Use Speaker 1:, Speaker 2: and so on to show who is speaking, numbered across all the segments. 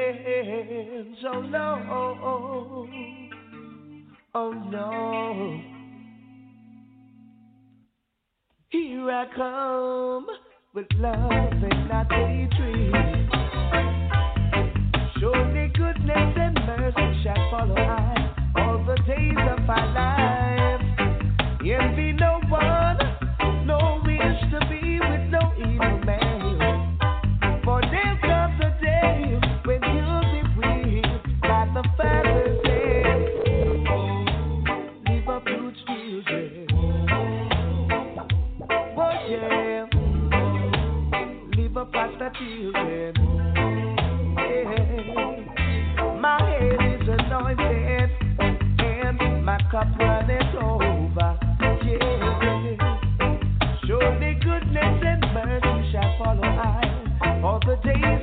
Speaker 1: Oh no, oh no. Here I come with love and not hatred. Surely goodness and mercy shall follow I all the days of our life. Envy no one, all the days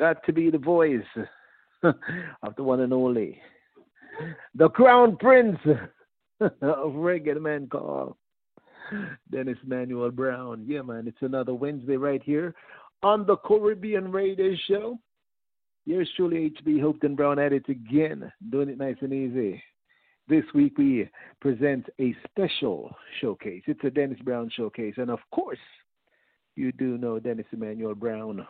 Speaker 2: Got to be the voice of the one and only, the crown prince of reggae man called Dennis Manuel Brown. Yeah, man, it's another Wednesday right here on the Caribbean Radio Show. Here's truly HB Hopeton Brown at it again, doing it nice and easy. This week we present a special showcase. It's a Dennis Brown showcase, and of course, you do know Dennis Emmanuel Brown,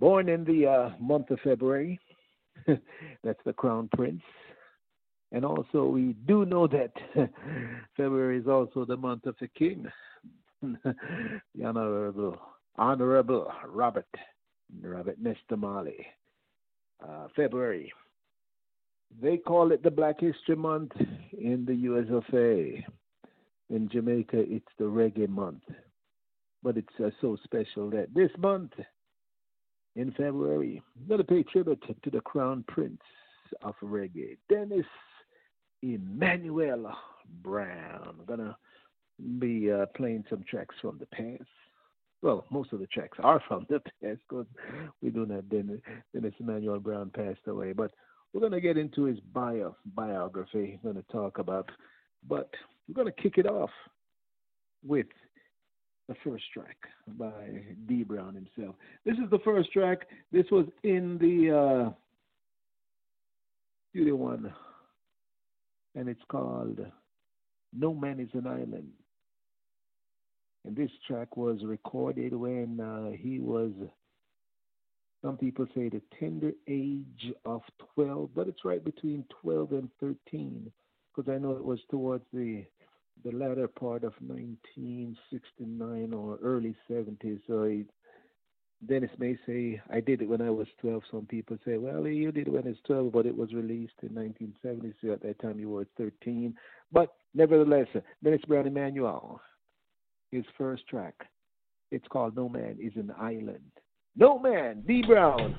Speaker 2: born in the uh, month of February. That's the Crown Prince. And also, we do know that February is also the month of the King, the Honorable, Honorable Robert, Robert Nesta Marley. Uh, February. They call it the Black History Month in the US of A. In Jamaica, it's the Reggae Month. But it's uh, so special that this month in February. To pay tribute to the crown prince of reggae, Dennis Emmanuel Brown. I'm to be uh, playing some tracks from the past. Well, most of the tracks are from the past because we do not Dennis, Dennis Emmanuel Brown passed away. But we're to get into his bio biography. We're to talk about, but we're to kick it off with the first track by D Brown himself. This is the first track. This was in the uh, Studio One, and it's called "No Man Is an Island." And this track was recorded when uh, he was, some people say, the tender age of 12, but it's right between 12 and 13, because I know it was towards the the latter part of 1969 or early 70s. So Dennis may say, I did it when I was 12. Some people say, well, you did it when it's 12, but it was released in 1970. So at that time you were 13. But nevertheless, Dennis Brown Emmanuel, his first track, it's called No Man is an Island. No Man, Dee Brown.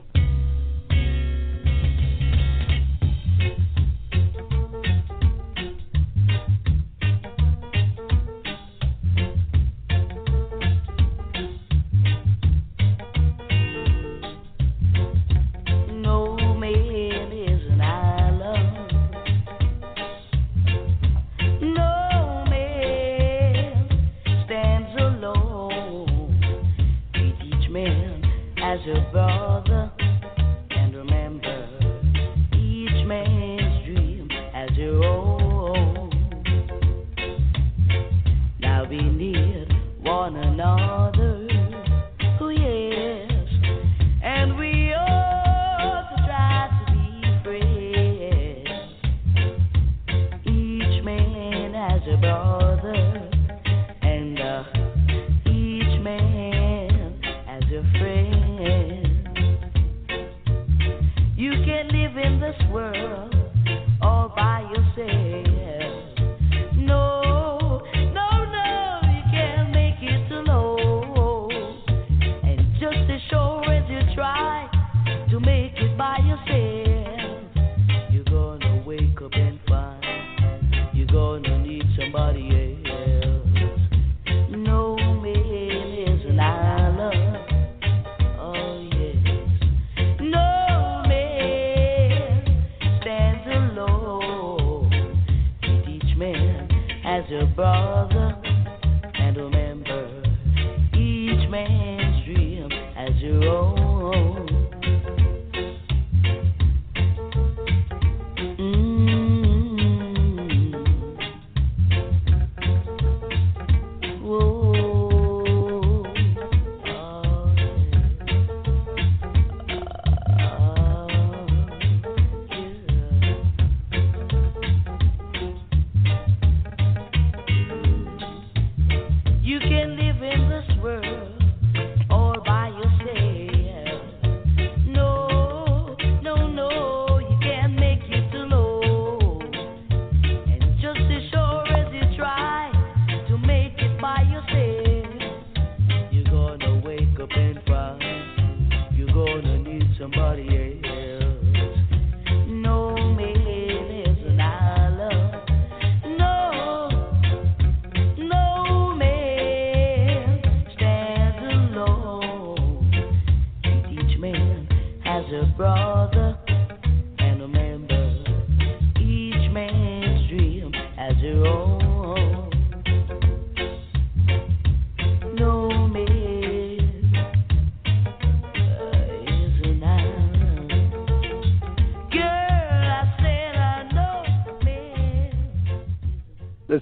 Speaker 2: brother.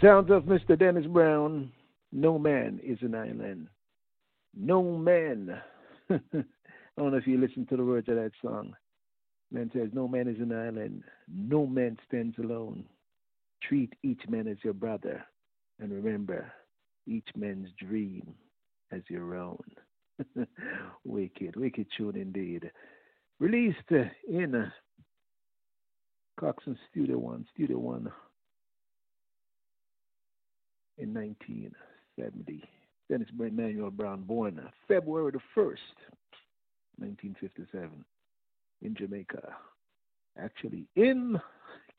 Speaker 2: Sounds of Mr. Dennis Brown, No Man is an Island. No man. I don't know if you listen to the words of that song. Man says, No man is an island. No man stands alone. Treat each man as your brother. And remember, each man's dream as your own. wicked, wicked tune indeed. Released in Coxsone Studio One, Studio One in 1970. Dennis Manuel Brown, born February the 1st, 1957, in Jamaica. Actually, in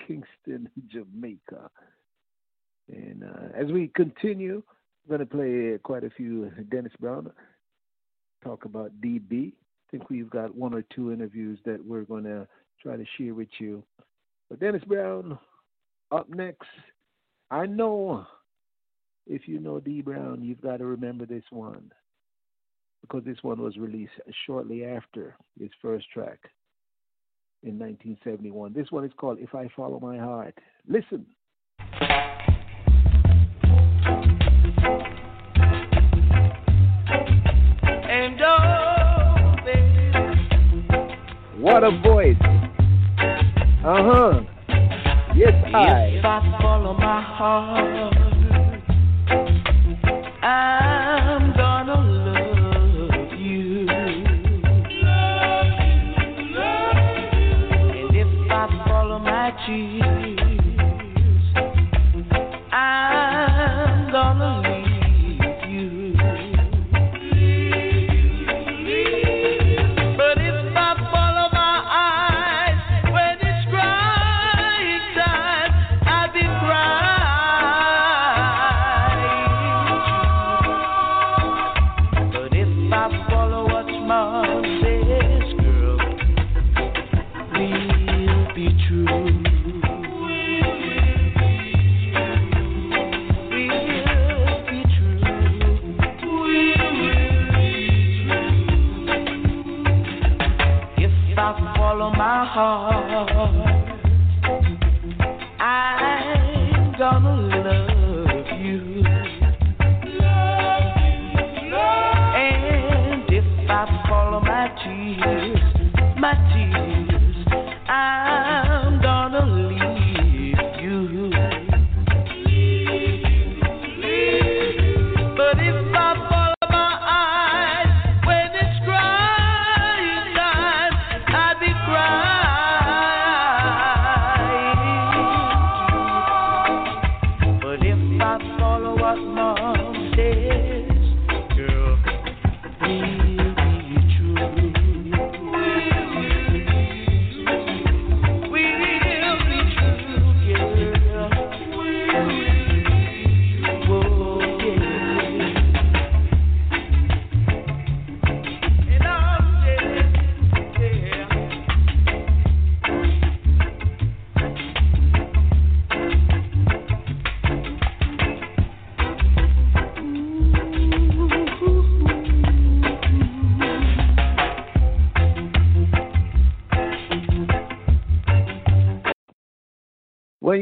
Speaker 2: Kingston, Jamaica. And uh, as we continue, we're going to play quite a few Dennis Brown, talk about DB. I think we've got one or two interviews that we're going to try to share with you. But Dennis Brown, up next, I know if you know D Brown, you've got to remember this one because this one was released shortly after his first track in 1971. This one is called If I Follow My Heart. Listen.
Speaker 1: And oh, baby.
Speaker 2: What a voice. Uh huh. Yes, I.
Speaker 1: If I follow my heart, I'm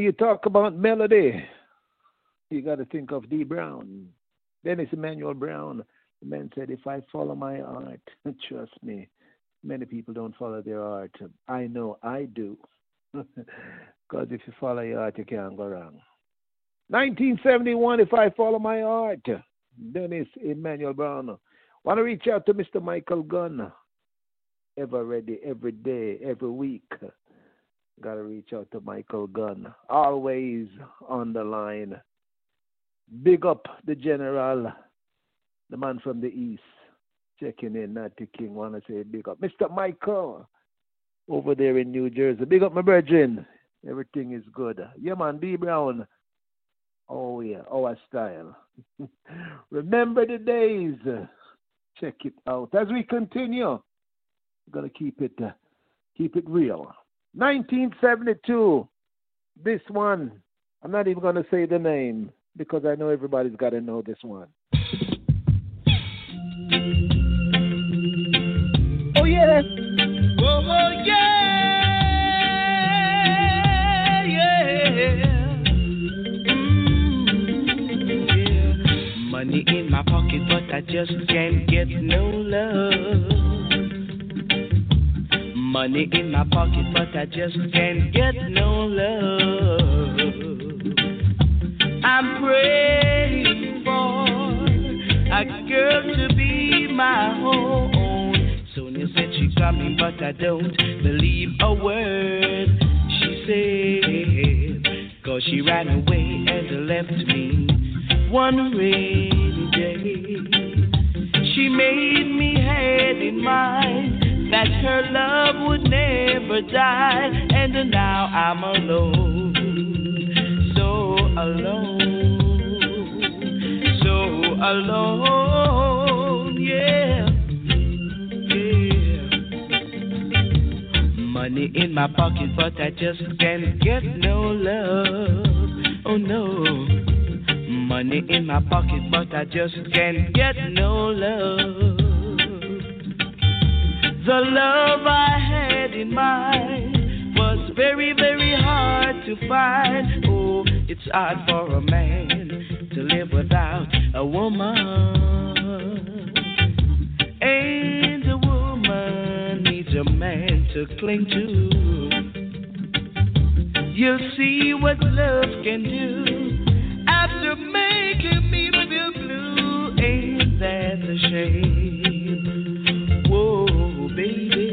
Speaker 1: you
Speaker 2: talk about melody, you got to think of D. Brown. Dennis Emmanuel Brown. The man said, If I follow my art, trust me, many people don't follow their art. I know I do. Because if you follow your art, you can't go wrong. 1971, If I Follow My Art. Dennis Emmanuel Brown. Want to reach out to Mr. Michael Gunn. Ever ready, every day, every week. Got to reach out to Michael Gunn. Always on the line. Big up the general, the man from the east. Checking in, Natty King. Want to say big up. Mr. Michael over there in New Jersey. Big up, my brethren. Everything is good. Yeah, man, B Brown. Oh, yeah, our style. Remember the days. Check it out. As we continue, we're going to keep it, uh, keep it real. 1972. This one, I'm not even going to say the name because I know everybody's got to know this one. Oh, yeah.
Speaker 1: Oh, oh, yeah, yeah. Mm, yeah. Money in my pocket, but I just can't get no love. Money in my pocket, but I just can't get no love. I'm praying for a girl to be my own. Sonia said she's coming, but I don't believe a word she said. Cause she ran away and left me one rainy day. She made me head in mind that her love would never die, and now I'm alone, so alone, so alone, yeah, yeah. Money in my pocket, but I just can't get no love. Oh no. Money in my pocket, but I just can't get no love. The love I had in mind was very, very hard to find. Oh, it's hard for a man to live without a woman. And a woman needs a man to cling to. You'll see what love can do after making me feel blue. Ain't that a shame?
Speaker 3: Burn.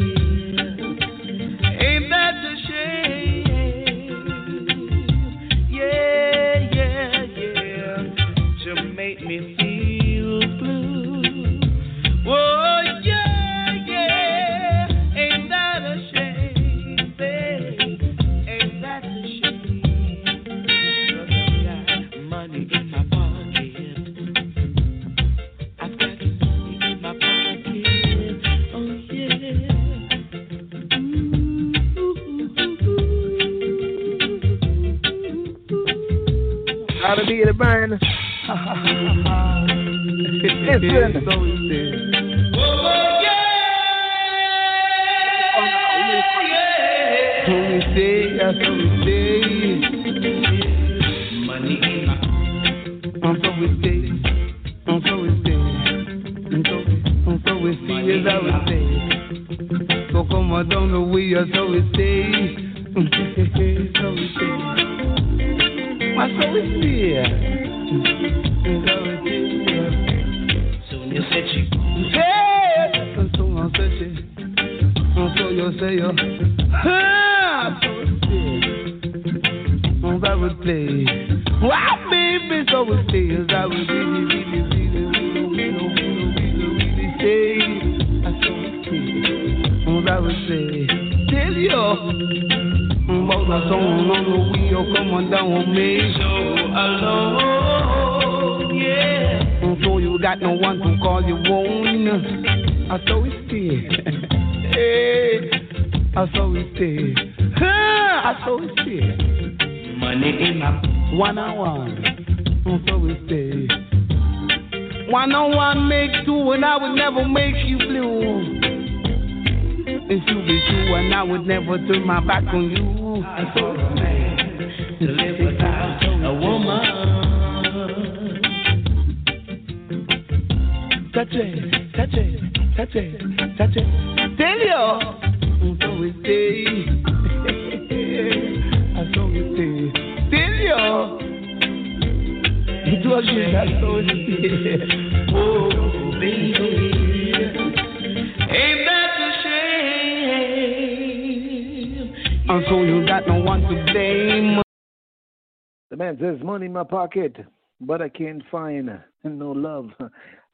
Speaker 3: Pocket, but I can't find no love.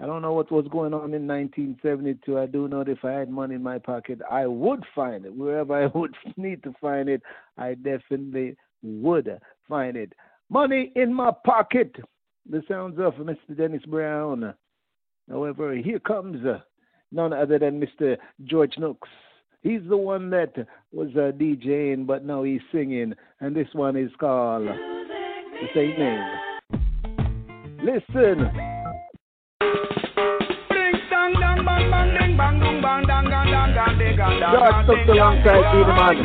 Speaker 3: I don't know what was going on in 1972. I do know that if I had money in my pocket, I would find it. Wherever I would need to find it, I definitely would find it. Money in my pocket. The sounds of Mr. Dennis Brown. However, here comes uh, none other than Mr. George Nooks. He's the one that was uh, DJing, but now he's singing, and this one is called Listen. Took the long time to the man.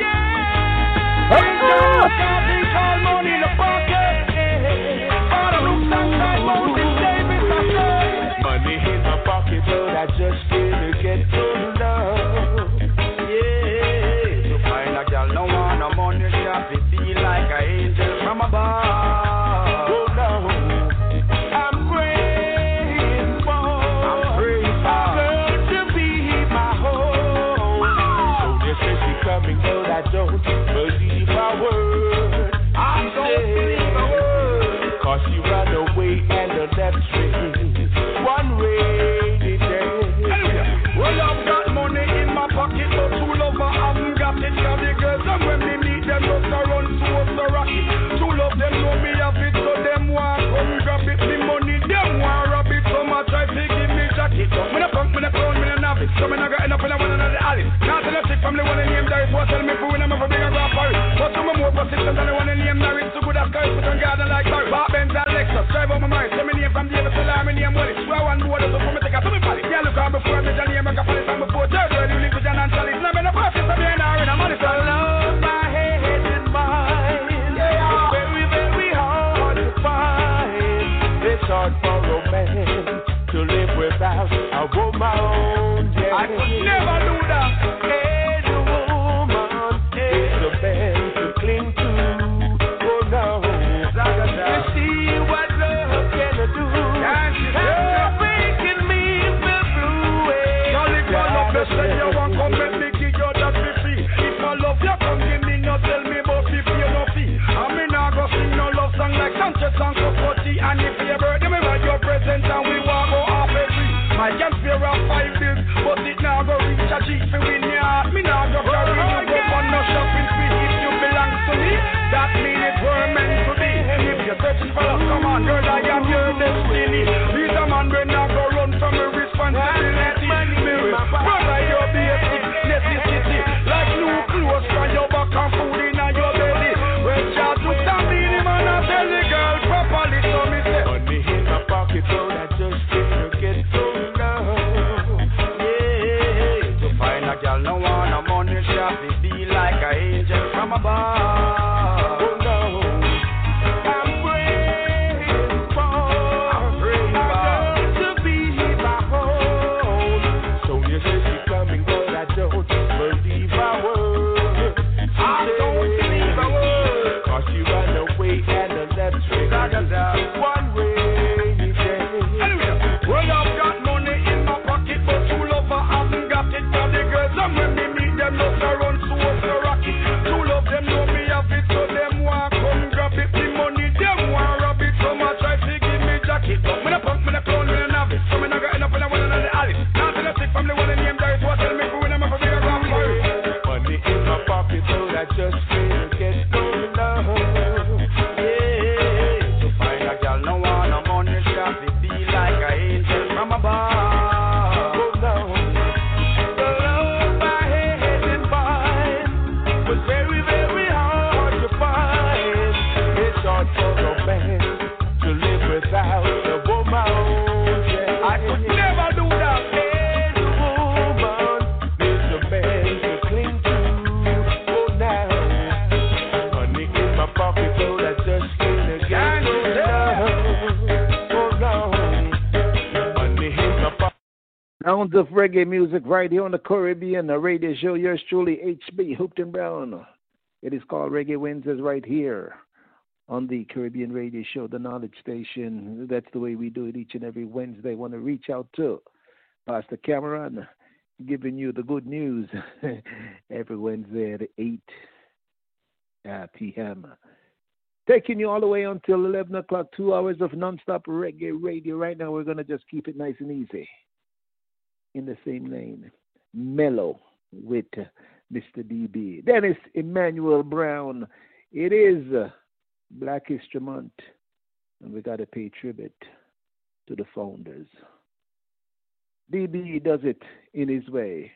Speaker 1: Money in pocket, but I just can't get to Sorry, now tell a chick from the one Derek. What tell me for when I'm ever
Speaker 4: big a rapper? But to more persistent than the one Derek. So good put on garden like Bob Benz and Lexus, drive on my mind. Send me name from Swear one so for me take a to me. Yeah, look out before I you live with and Charlie. Now, I'm in a love my very, very hard to find. It's hard for romance to live without a woman. Yeah. I could never Girl fear of five bills, but it now go reach a cheap for win ya. Me now go carry you go on no shopping spree. If you belong to me, that mean it were meant to be. If you're searching for love, come on, girl, I am your destiny. These a man when I
Speaker 2: Sounds of reggae music right here on the Caribbean the radio show. Yours truly, HB Hopeton Brown. It is called Reggae Wednesdays right here on the Caribbean radio show, the Knowledge Station. That's the way we do it each and every Wednesday. Want to reach out to Pastor Cameron, giving you the good news every Wednesday at 8 uh, p.m. Taking you all the way until 11 o'clock, two hours of nonstop reggae radio. Right now, we're going to just keep it nice and easy in the same lane. Mellow with Mr. DB. Dennis Emmanuel Brown. It is Black History Month, and we got to pay tribute to the founders. DB does it in his way.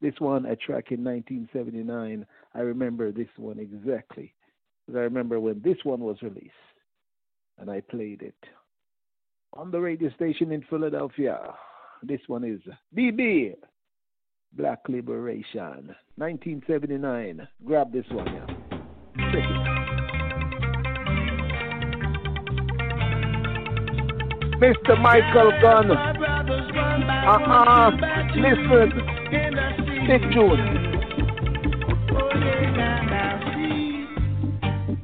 Speaker 2: This one, a track in 1979. I remember this one exactly. Because I remember when this one was released, and I played it on the radio station in Philadelphia. This one is BB Black Liberation, 1979. Grab this one, yeah. Check it. Mr. Michael Gunn. Uh-uh. Listen. Big June.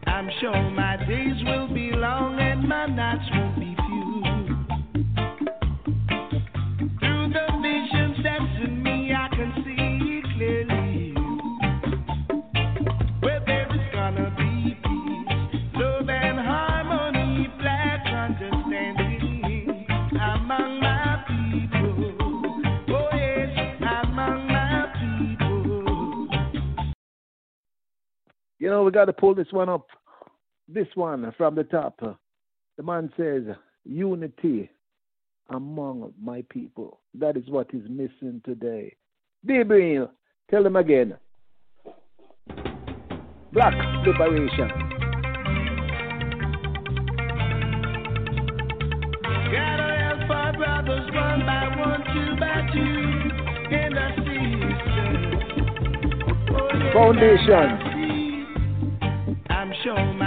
Speaker 1: I'm sure my days will be long and my nights
Speaker 2: know, we got to pull this one up. This one from the top. The man says, unity among my people. That is what is missing today. Gabriel, tell them again. Black liberation.
Speaker 1: Gotta help our brothers one by one, two by two, in the system. Oh, yeah,
Speaker 2: Foundation.
Speaker 1: I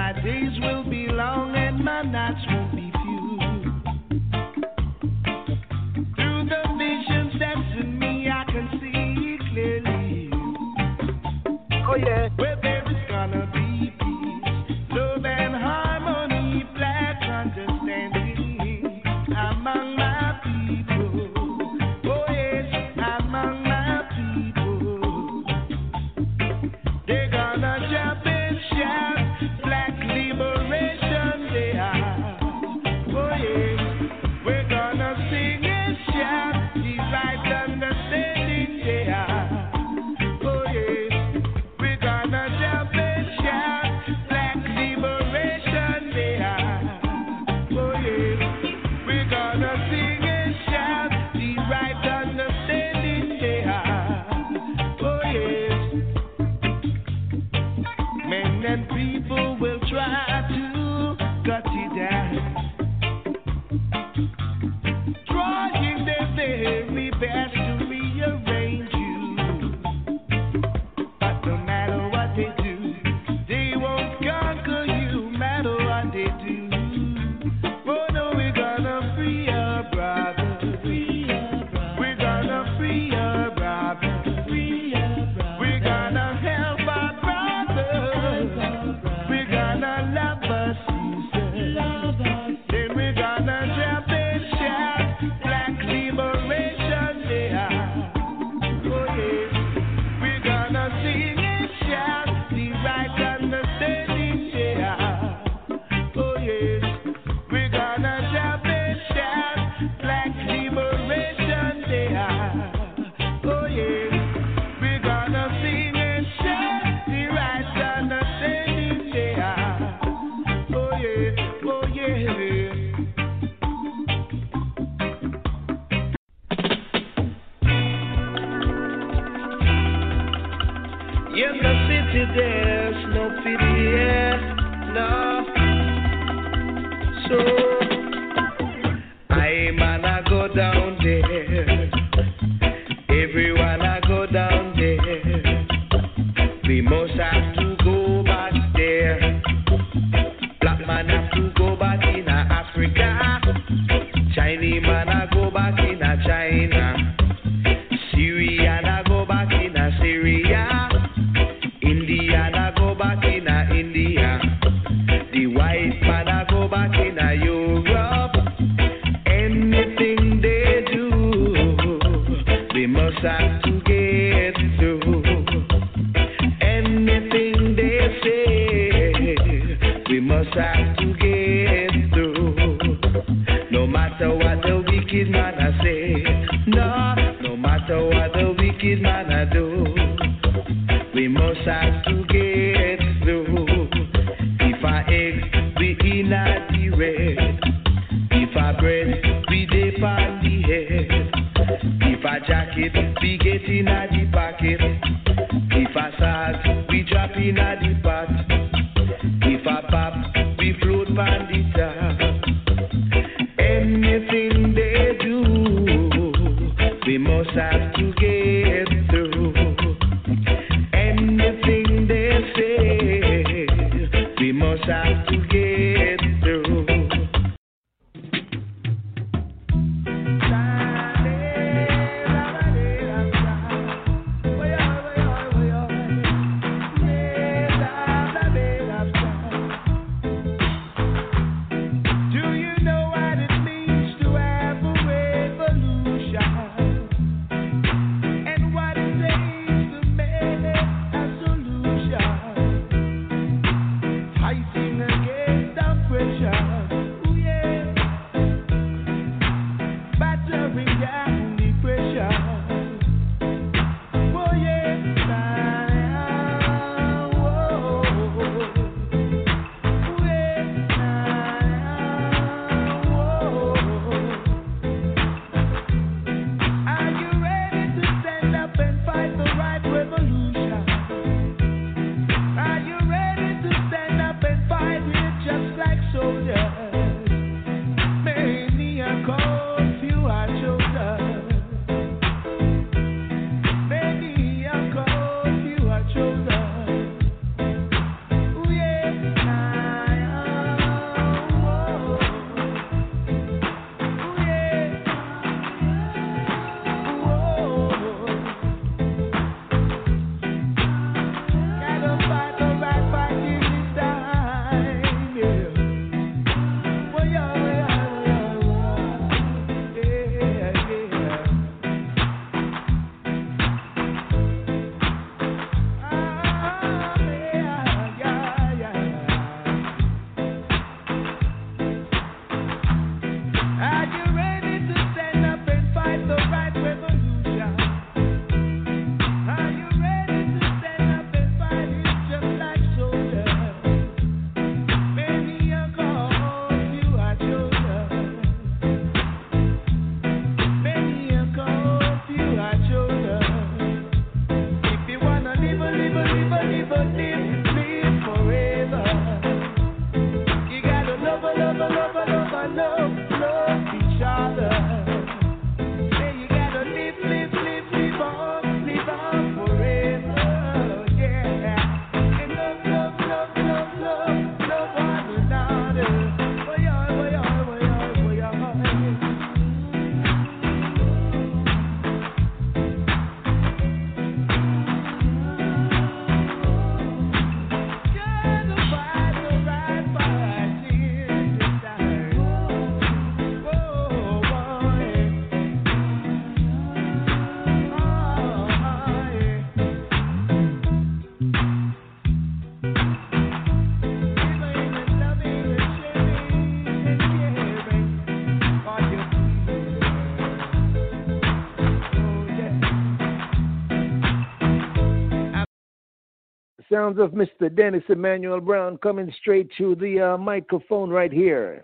Speaker 2: sounds of Mr. Dennis Emmanuel Brown coming straight to the uh, microphone right here.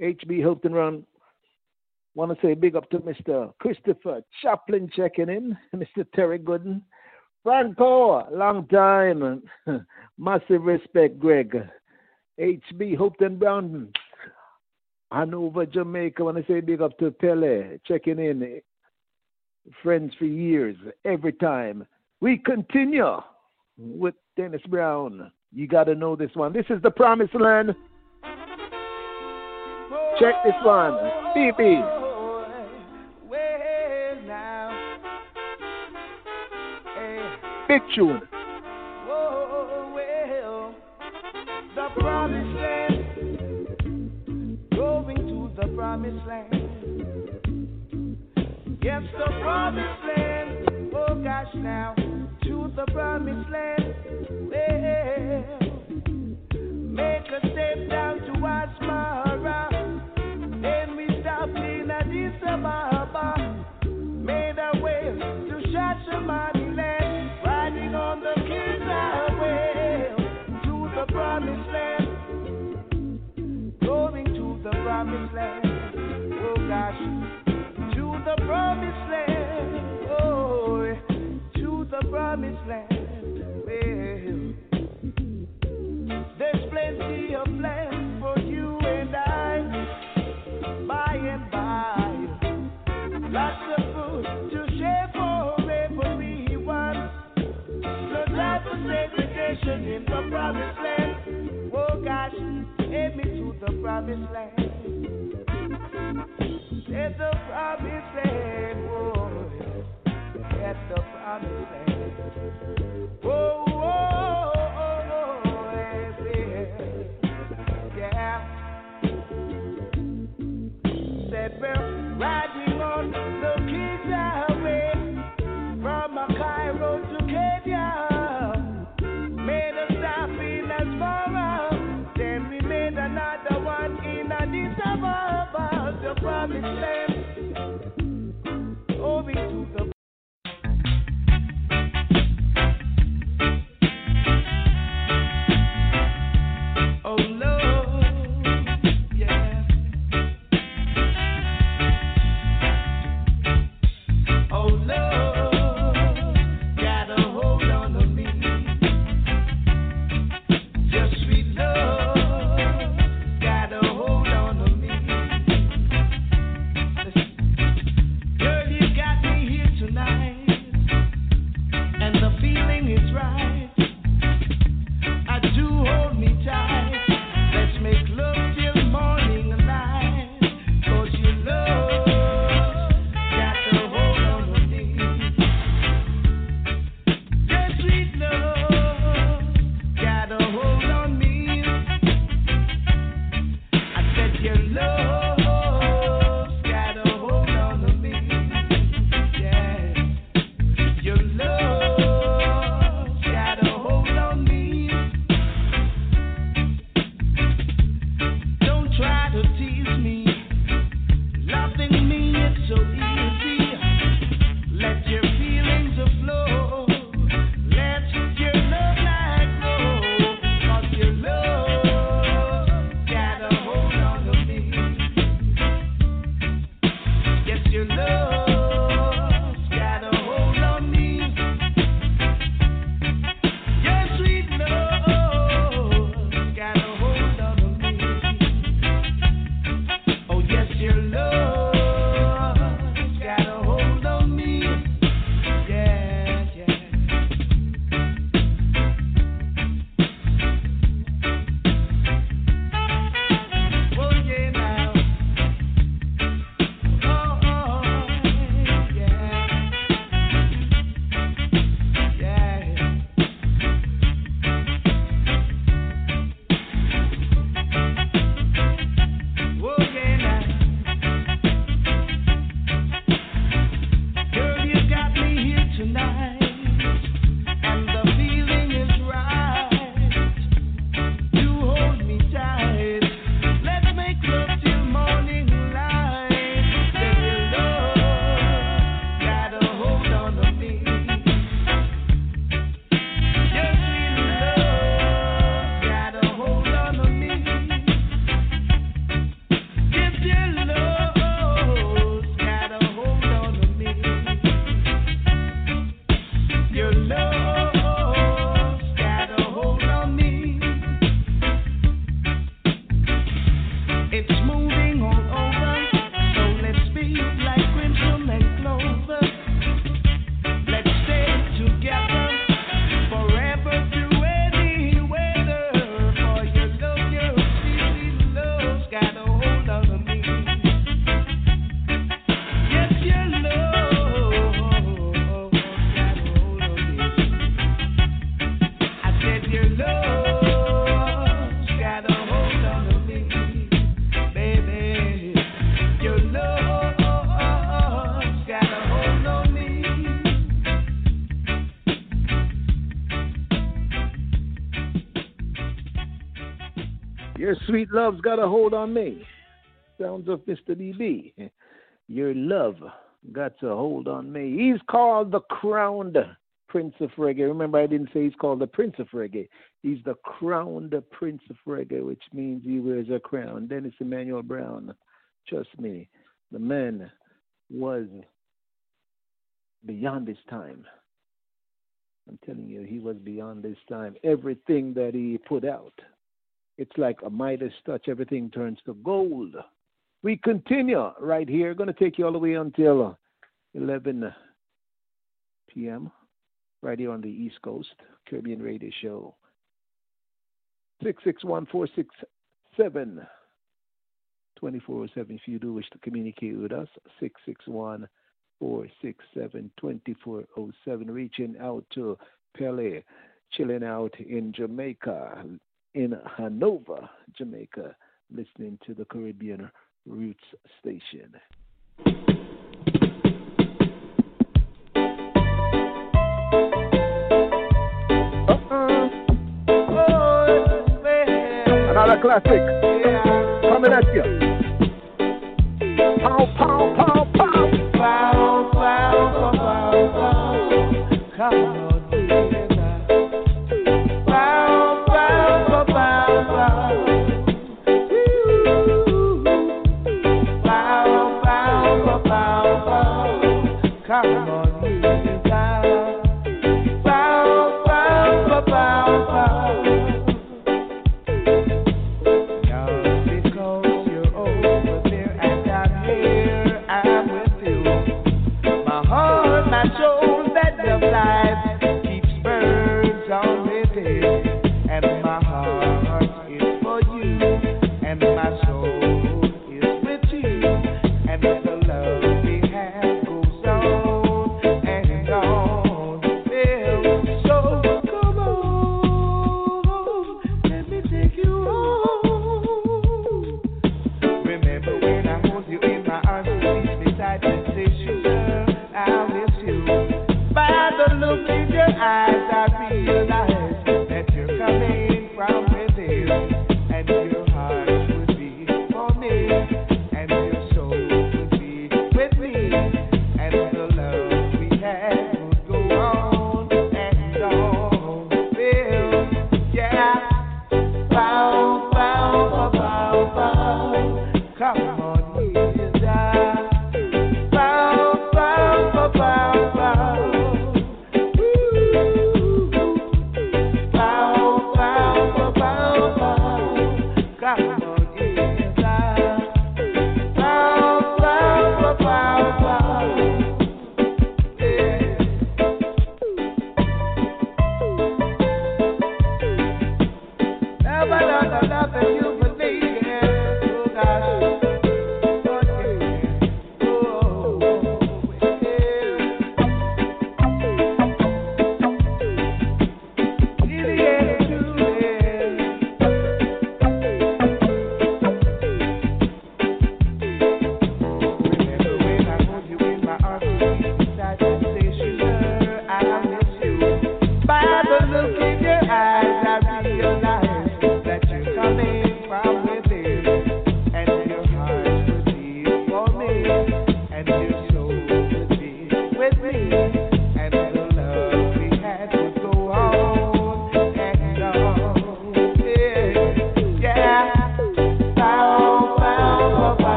Speaker 2: HB Hopeton Brown. Want to say big up to Mr. Christopher Chaplin checking in, Mr. Terry Gooden. Franco, long time. Massive respect, Greg. HB Hopeton Brown. Hanover, Jamaica. Want to say big up to Pele checking in. Friends for years, every time. We continue with Dennis Brown. You got to know this one. This is the promised land. Check this one. BB. Big tune.
Speaker 1: Oh, promised land. Going to the promised land. Yes, the promised land. Gosh, now to the promised land. Well, make a step down to Asmara. Then we stop in Addis Ababa. Made our way to Shashamane land. Riding on the king's highway to the promised land. Going to the promised land. Sweet love's got a hold on me. Sounds of Mr. DB. Your love got a hold on me. He's called the crowned Prince of Reggae. Remember, I didn't say he's called the Prince of Reggae. He's the crowned Prince of Reggae, which means he wears a crown. Dennis Emmanuel Brown. Trust me, the man was beyond his time. I'm telling you, he was beyond his time. Everything that he put out, it's like a Midas touch. Everything turns to gold. We continue right here. Going to take you all the way until 11 p.m. right here on the East Coast Caribbean Radio Show. 661 467 2407 if you do wish to communicate with us. 661 467 2407. Reaching out to Pele, chilling out in Jamaica, in Hanover, Jamaica, listening to the Caribbean Roots Station. Uh-uh. Oh, Another classic coming at you.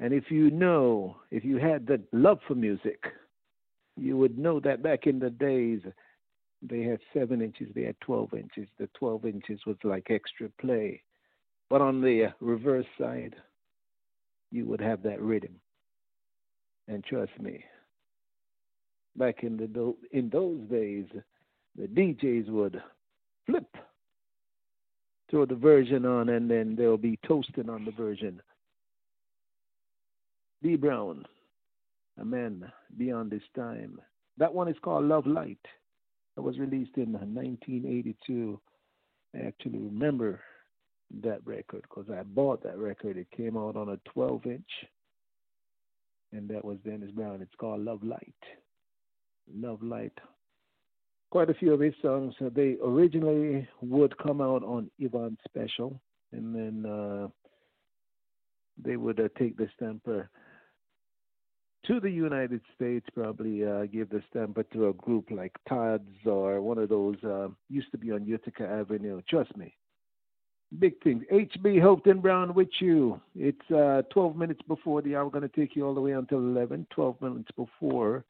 Speaker 2: and if you know, if you had the love for music, you would know that back in the days, they had seven inches, they had 12 inches. The 12 inches was like extra play. But on the uh, reverse side, you would have that rhythm. And trust me, back in the in those days, the DJs would flip throw the version on, and then they'll be toasting on the version. Dee Brown, a man beyond his time. That one is called Love Light. That was released in 1982. I actually remember that record because I bought that record. It came out on a 12 inch, and that was Dennis Brown. It's called Love Light. Love Light quite a few of his songs. Uh, they originally would come out on Yvonne Special, and then uh, they would uh, take the stamper to the United States, probably uh, give the stamper to a group like Todd's or one of those uh, used to be on Utica Avenue. Trust me. Big things. HB Hopeton Brown with you. It's uh, 12 minutes before the hour. We're going to take you all the way until 11, 12 minutes before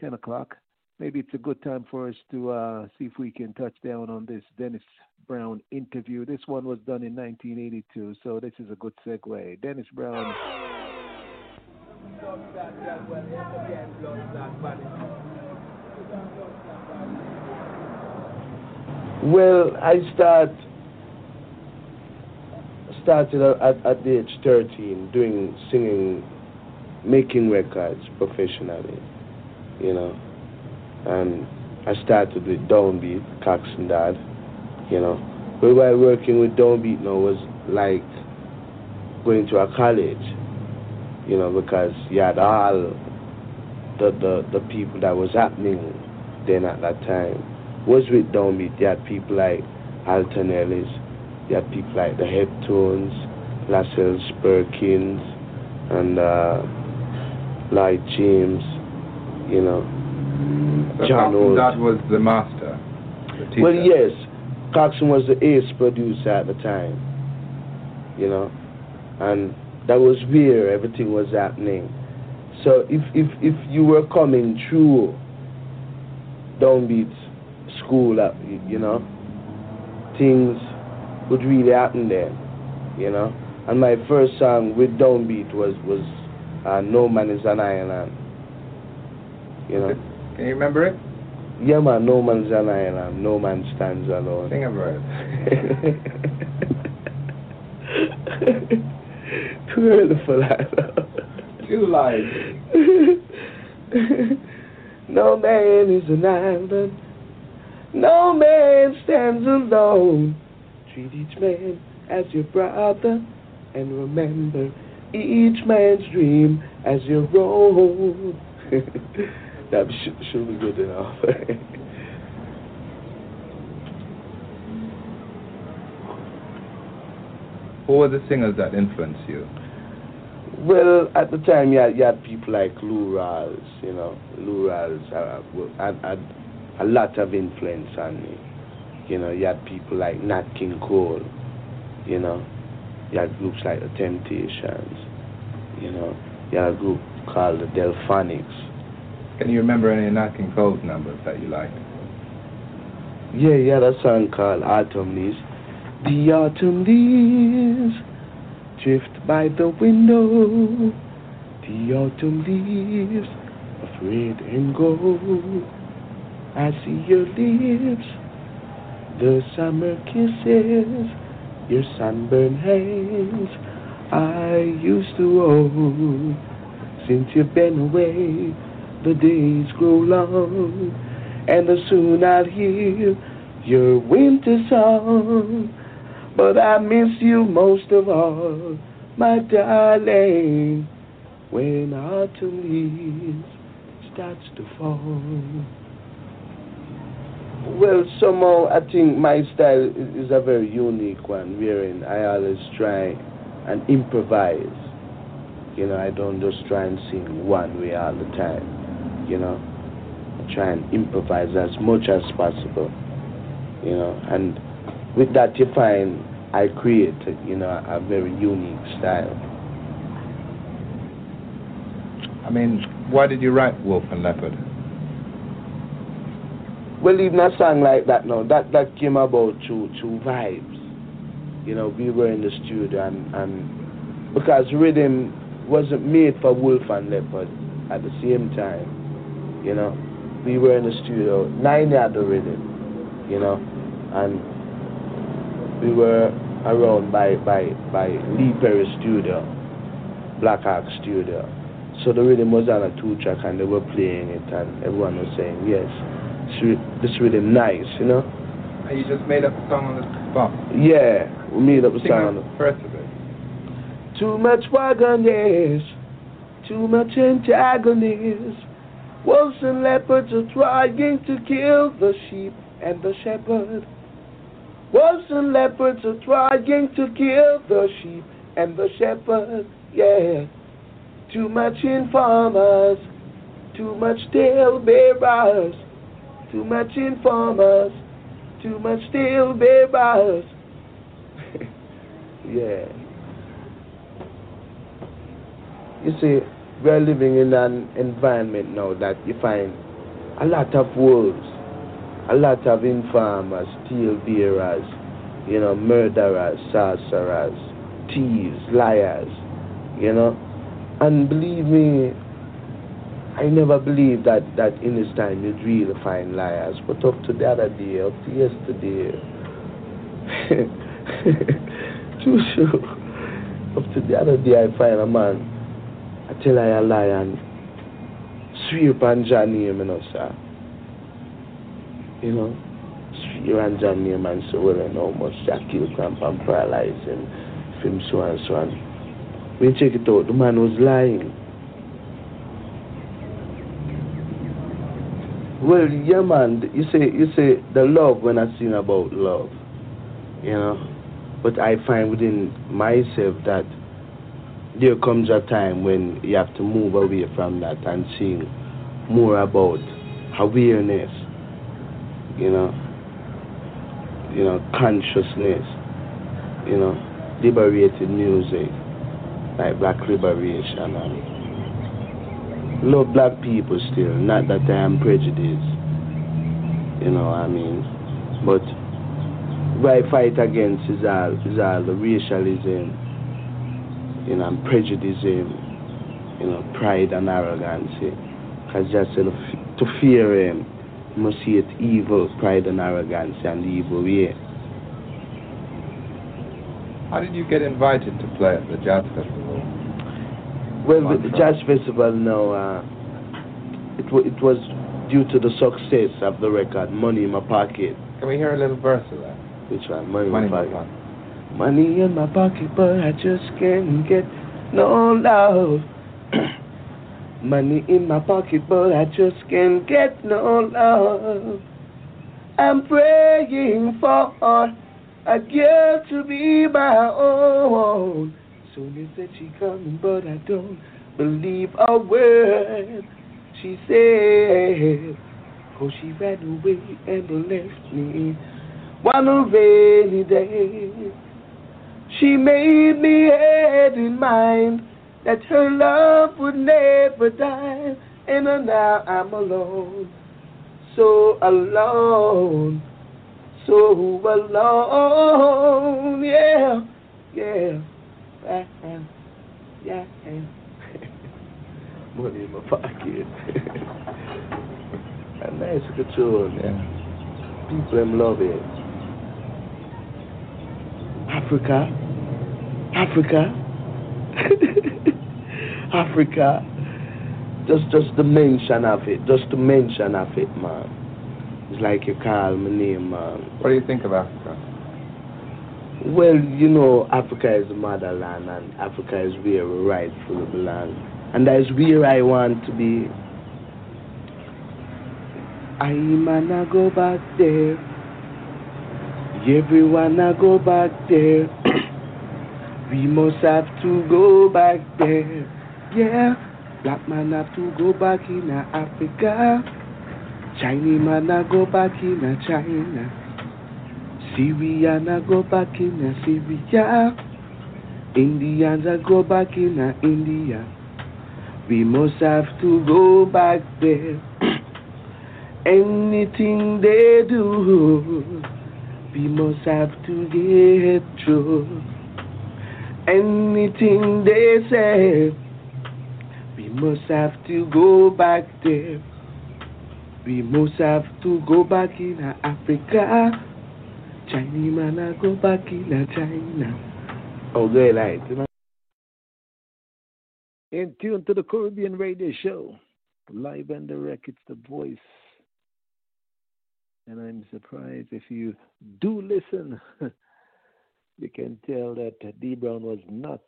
Speaker 2: 10 o'clock maybe it's a good time for us to uh, see if we can touch down on this Dennis Brown interview. This one was done in 1982, so this is a good segue. Dennis Brown.
Speaker 5: Well, I start started at, at the age 13 doing singing, making records professionally, you know and I started with downbeat, Cox and Dad, you know. But while working with downbeat now was like going to a college, you know, because you had all the, the, the people that was happening then at that time was with downbeat. You had people like Alton Ellis, you had people like the Heptones, Lascelles Perkins, and uh, Lloyd James, you know.
Speaker 6: So John That was the master. The
Speaker 5: well, yes, Coxsone was the ace producer at the time. You know, and that was where everything was happening. So if if if you were coming through downbeat school, up, you know, things would really happen there. You know, and my first song with downbeat was was uh, "No Man Is an Island." You know.
Speaker 6: Can you remember it?
Speaker 5: Yeah, man. No man's an island. No man stands alone.
Speaker 6: Sing about it.
Speaker 5: Too early for that.
Speaker 6: Too lively.
Speaker 5: no man is an island. No man stands alone. Treat each man as your brother, and remember each man's dream as your own. that should, should be good enough.
Speaker 6: Who were the singers that influenced you?
Speaker 5: Well, at the time, you had, you had people like Lou Rawls, you know. Lou Rawls uh, had, had a lot of influence on me. You know, you had people like Nat King Cole, you know. You had groups like The Temptations, you know. You had a group called the Delphonics.
Speaker 6: Can you remember any Nat King Cole's numbers that you liked?
Speaker 5: Yeah, had a song called Autumn Leaves. The autumn leaves drift by the window. The autumn leaves of red and gold. I see your lips, the summer kisses, your sunburned hands. I used to hold. Since you've been away, the days grow long, and the soon I'll hear your winter song. But I miss you most of all, my darling, when autumn leaves starts to fall. Well, somehow I think my style is a very unique one, wherein I always try and improvise. You know, I don't just try and sing one way all the time. You know, I try and improvise as much as possible. You know, and with that you find I create, you know, a very unique style.
Speaker 6: I mean, why did you write Wolf and Leopard?
Speaker 5: Well, even a song like that now, that, that came about through, through vibes. You know, we were in the studio and, and because rhythm wasn't made for Wolf and Leopard at the same time. You know, we were in the studio, nine had the rhythm, you know, and we were around by by by Lee Perry Studio, Black Ark Studio. So the rhythm was on a two track and they were playing it and everyone was saying yes, this rhythm nice, you know.
Speaker 6: And you just made up a song on the spot.
Speaker 5: Yeah, we made up a
Speaker 6: Sing
Speaker 5: song.
Speaker 6: the first of it.
Speaker 5: Too much wagoners, too much antagonist. Wolves and leopards are trying to kill the sheep and the shepherd. Wolves and leopards are trying to kill the sheep and the shepherd, yeah. Too much informers, too much tale bearers, too much informers, too much tale bearers. yeah. You see, we're living in an environment now that you find a lot of wolves a lot of informers, steel bearers, you know, murderers, sorcerers, thieves, liars, you know. And believe me, I never believed that, that in this time you'd really find liars. But up to the other day, up to yesterday, too sure. Up to the other day, I find a man, I tell I a lie and on Johnny, you know, sir you know, you and John Newman so well and that kill cramp and paralyze him, him so and so on. You check it out, the man was lying. Well, yeah, man. You say you say the love when I sing about love, you know, but I find within myself that there comes a time when you have to move away from that and sing more about awareness you know, you know, consciousness, you know, liberated music, like black liberation and love black people still, not that I am prejudiced, you know what I mean, but what fight against is all, is all the racialism, you know, and prejudice, you know, pride and arrogance, because just to fear him must see it evil, pride and arrogance and the evil way.
Speaker 6: How did you get invited to play at the jazz festival?
Speaker 5: Well, the jazz festival now, uh, it, it was due to the success of the record, Money in My Pocket.
Speaker 6: Can we hear a little verse of that?
Speaker 5: Which one? Money,
Speaker 6: Money
Speaker 5: in My Pocket. Money in my pocket, but I just can't get no love. Money in my pocket, but I just can't get no love. I'm praying for a girl to be my own. Soon as said she coming, but I don't believe a word she said. Oh, she ran away and left me one rainy day. She made me had in mind that her love would never die, and now I'm alone, so alone, so alone, yeah, yeah, yeah, yeah. Money in my pocket. A nice good tune. People them love it. Africa, Africa, Africa. Just, just the mention of it. Just the mention of it, man. It's like you call my name, man.
Speaker 6: What do you think of Africa?
Speaker 5: Well, you know, Africa is the motherland, and Africa is where we rightfully belong, and that is where I want to be. I man, I go back there. Everyone, I go back there. we must have to go back there. Yeah, black man have to go back in Africa. Chinese man, I go back in China. Syrian, I go back in Syria. Indians, I go back in India. We must have to go back there. Anything they do, we must have to get through. Anything they say, we must have to go back there. We must have to go back in Africa. Chinese man, go back in China. Oh, good, know.
Speaker 2: In tune to the Caribbean Radio Show, live and direct. It's the voice. And I'm surprised if you do listen, you can tell that D Brown was not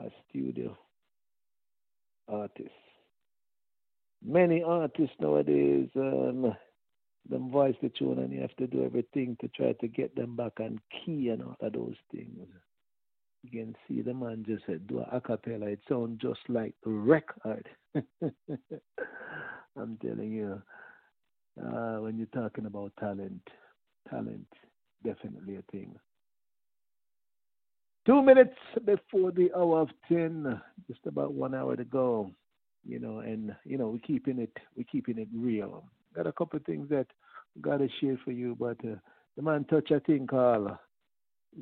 Speaker 2: a studio artist. Many artists nowadays, um, them voice the tune, and you have to do everything to try to get them back on key and all of those things. You can see the man just uh, do a cappella. It sounds just like a record. I'm telling you, uh, when you're talking about talent, talent definitely a thing. Two minutes before the hour of ten, just about one hour to go. You know, and you know we're keeping it, we're keeping it real. Got a couple of things that gotta share for you, but uh, the man touch a thing called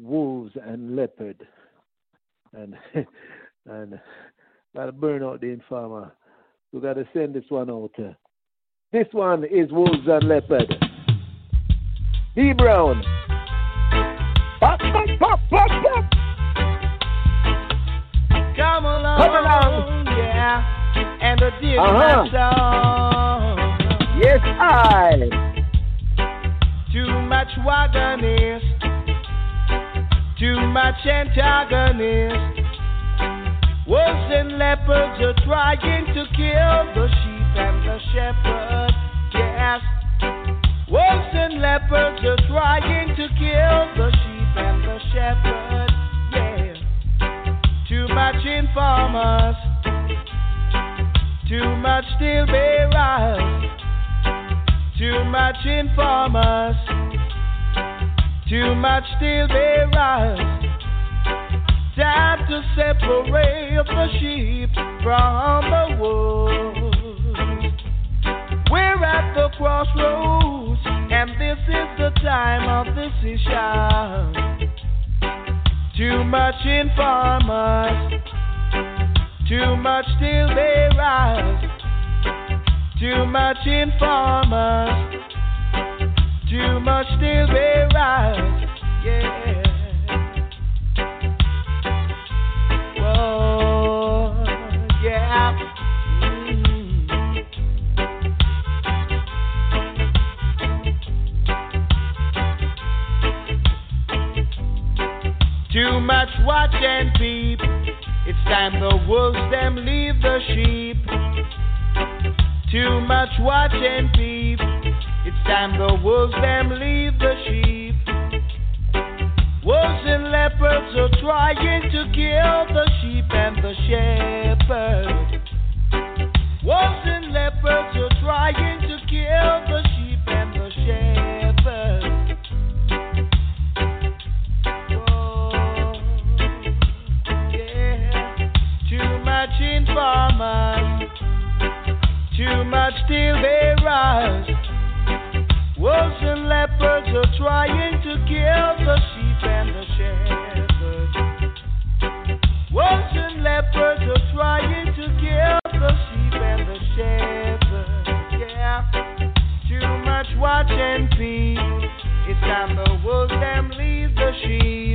Speaker 2: wolves and leopard, and and gotta burn out the informer. We gotta send this one out. This one is wolves and leopard. D Brown.
Speaker 1: Yeah, and a
Speaker 2: Uh-huh.
Speaker 1: my.
Speaker 2: Yes, I.
Speaker 1: Too much wagonist, too much antagonist. Wolves and leopards are trying to kill the sheep and the shepherd. Yes, wolves and leopards are trying to kill the sheep and the shepherd. Yeah, too much informers, too much still steel bearers. Too much informers, too much still steel bearers. Time to separate the sheep from the wolves. We're at the crossroads, and this is the time of decision. Too much informers, too much till they rise. Too much informers. Too much till they rise. Yeah. Whoa. Yeah. Mm. Too much watching people time the wolves them leave the sheep. Too much watch and peep. It's time the wolves them leave the sheep. Wolves and leopards are trying to kill the sheep and the shepherd. Wolves and leopards are trying to kill the sheep and the shepherd. Too much till they rise. Wolves and leopards are trying to kill the sheep and the shepherd. Wolves and leopards are trying to kill the sheep and the shepherd. Yeah. Too much watch and peep. It's time the wolves them leave the sheep.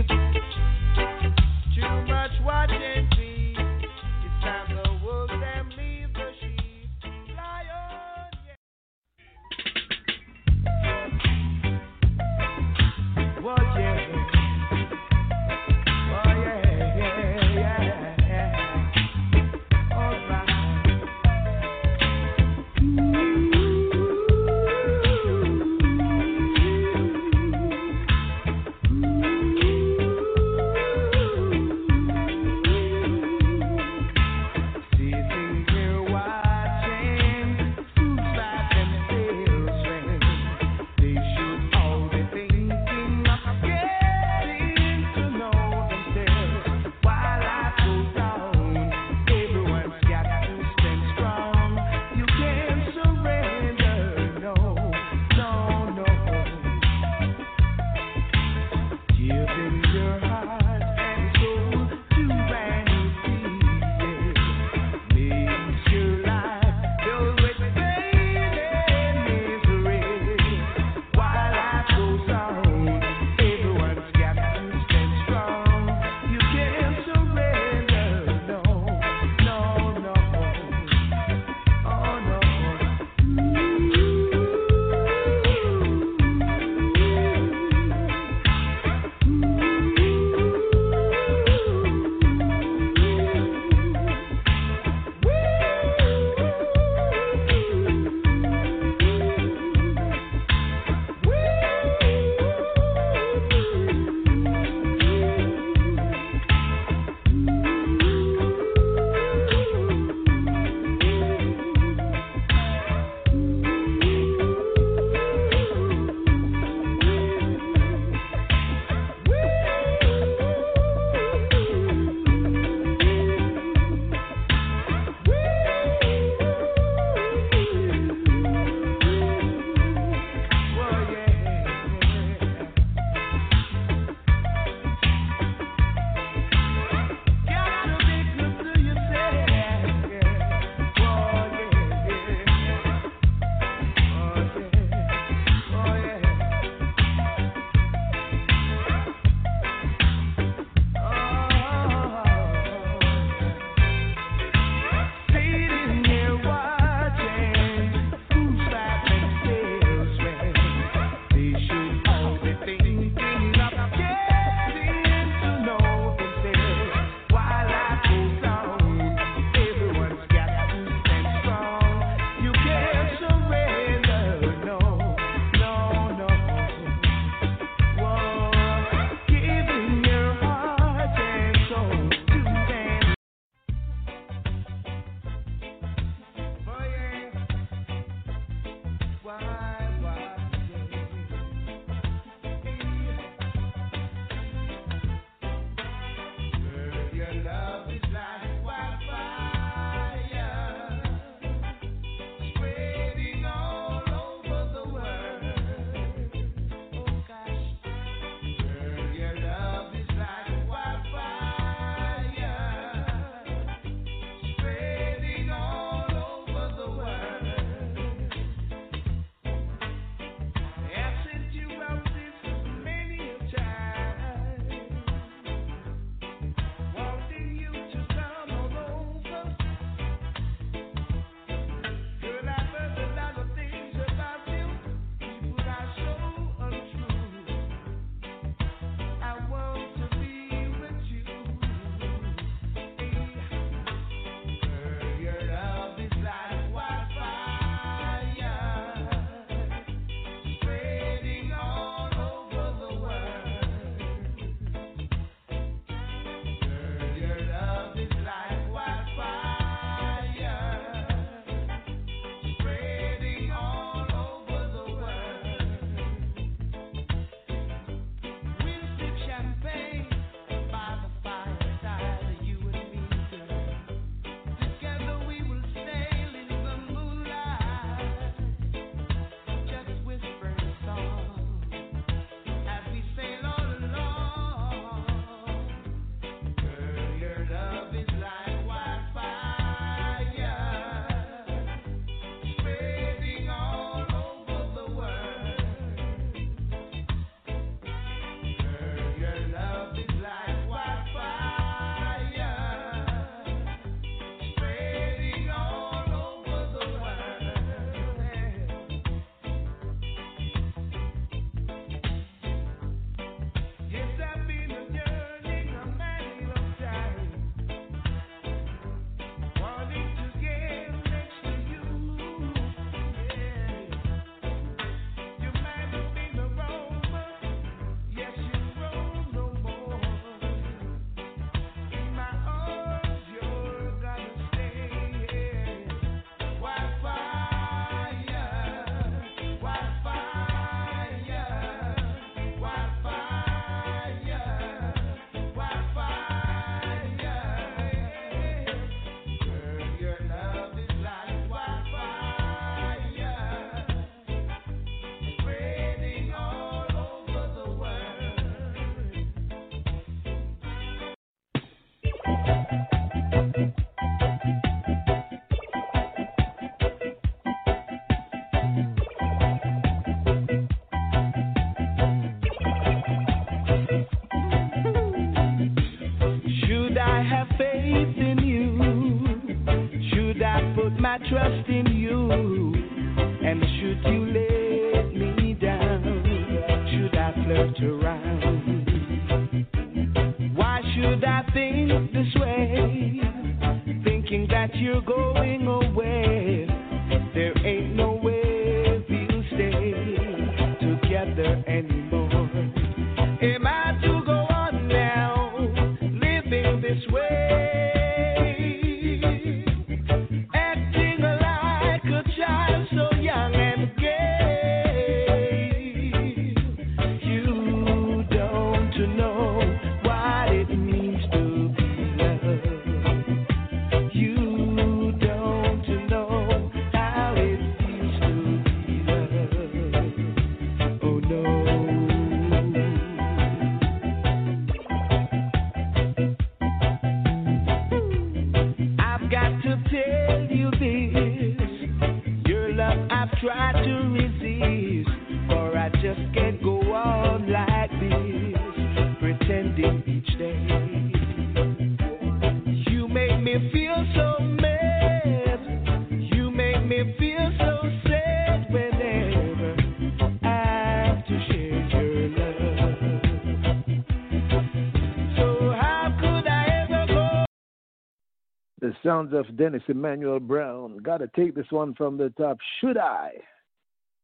Speaker 2: Sounds of Dennis Emmanuel Brown. Gotta take this one from the top. Should I?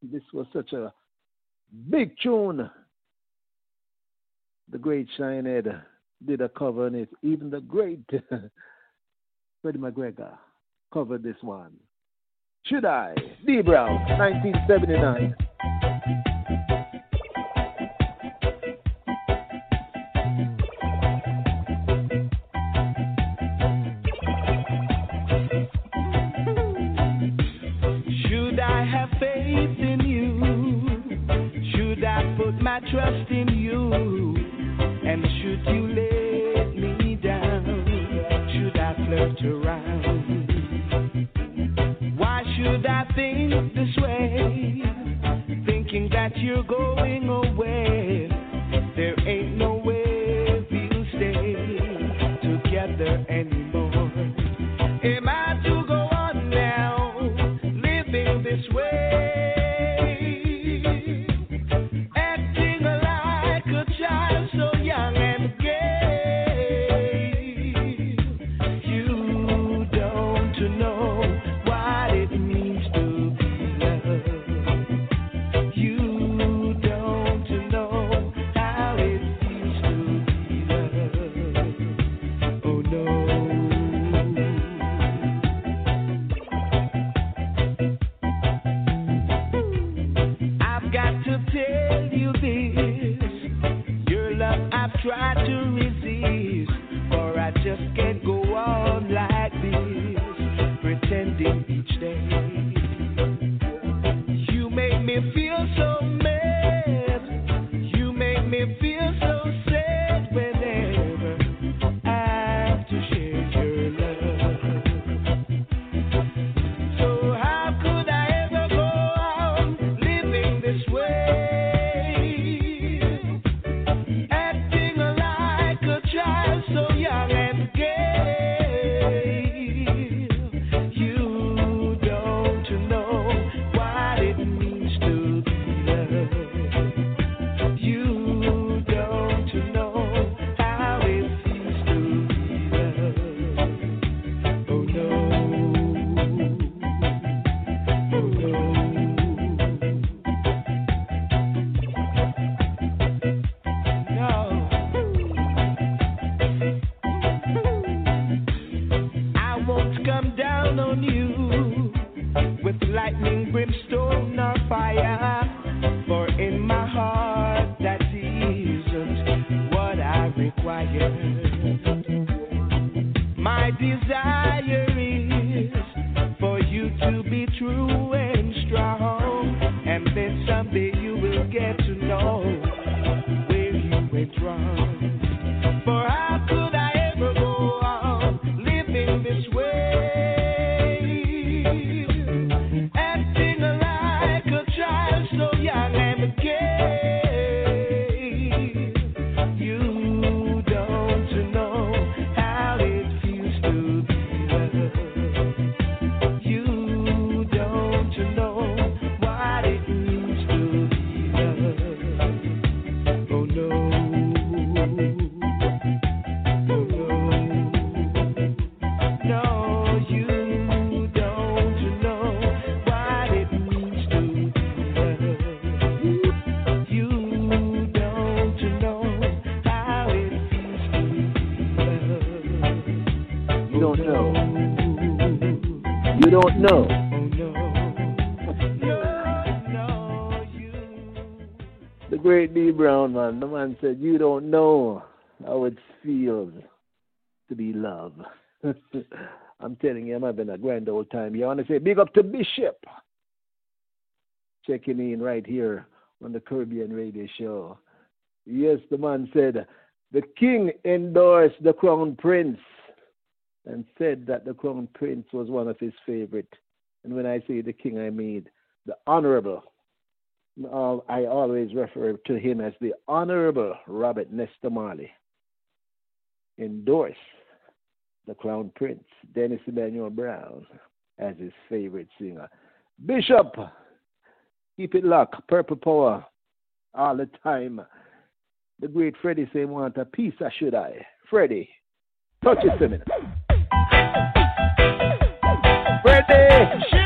Speaker 2: This was such a big tune. The great Shinehead did a cover on it. Even the great Freddie McGregor covered this one. Should I? D Brown, 1979.
Speaker 1: Trust in You
Speaker 7: don't know. The great D Brown man, the man said, You don't know how it feels to be loved. I'm telling you, I'm having a grand old time. You want to say big up to Bishop checking in right here on the Caribbean Radio Show. Yes, the man said the king endorsed the crown prince and said that the crown prince was one of his favorite. And when I say the king, I mean the honorable. I always refer to him as the honorable Robert Nesta Marley. Endorsed the crown prince, Dennis Emmanuel Brown, as his favorite singer. Bishop, keep it locked, purple power, all the time. The great Freddie say, want a piece, or should I? Freddie, touch it a minute. Freddie!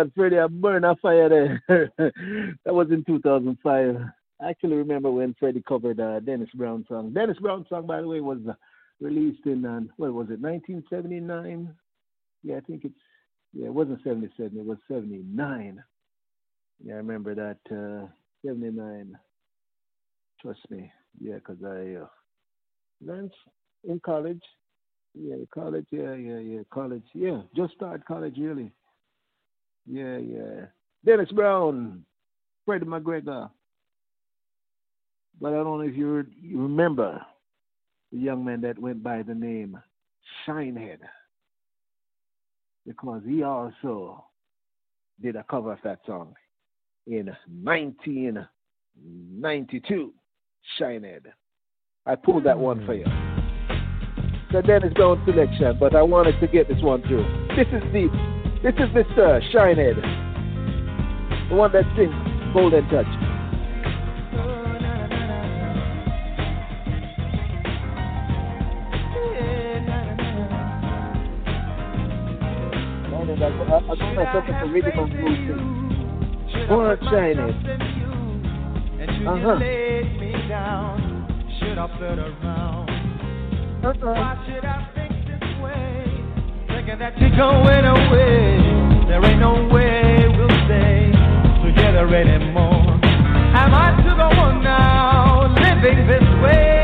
Speaker 7: God, Freddie, I burned a fire there. that was in 2005. I actually remember when Freddie covered uh, Dennis Brown song. Dennis Brown song, by the way, was uh, released in uh, what was it, 1979? Yeah, I think it's yeah, it wasn't 77, it was 79. Yeah, I remember that uh, 79. Trust me, yeah, because I uh,
Speaker 1: in college. Yeah, college. Yeah, yeah, yeah. College. Yeah, just started college really. Yeah, yeah. Dennis Brown, Freddie McGregor. But I don't know if you, you remember the young man that went by the name Shinehead. Because he also did a cover of that song in 1992. Shinehead. I pulled that one for hmm. you. So Dennis Brown selection, but I wanted to get this one through. This is deep. This is Mr. Shinehead, the one that sings Golden Touch. I, I, got myself the rhythm and blues thing. More Shinehead. Uh-huh. Should I put around? Uh-uh. Why should I think this way? Thinking that you're going away. There ain't no way we'll stay together anymore. Am I to go on now, living this way?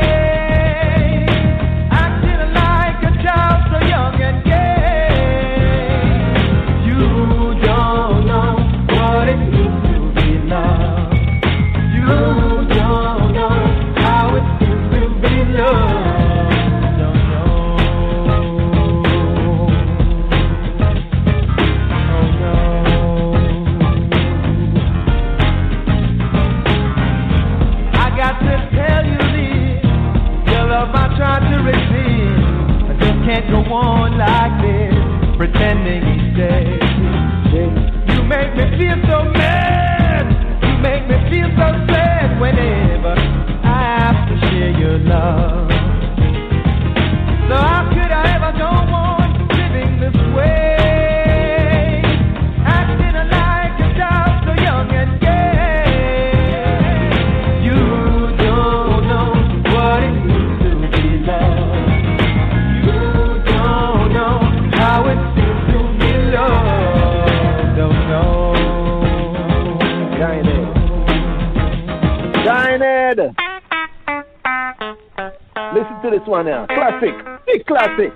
Speaker 1: Listen to this one now. Classic. Big classic.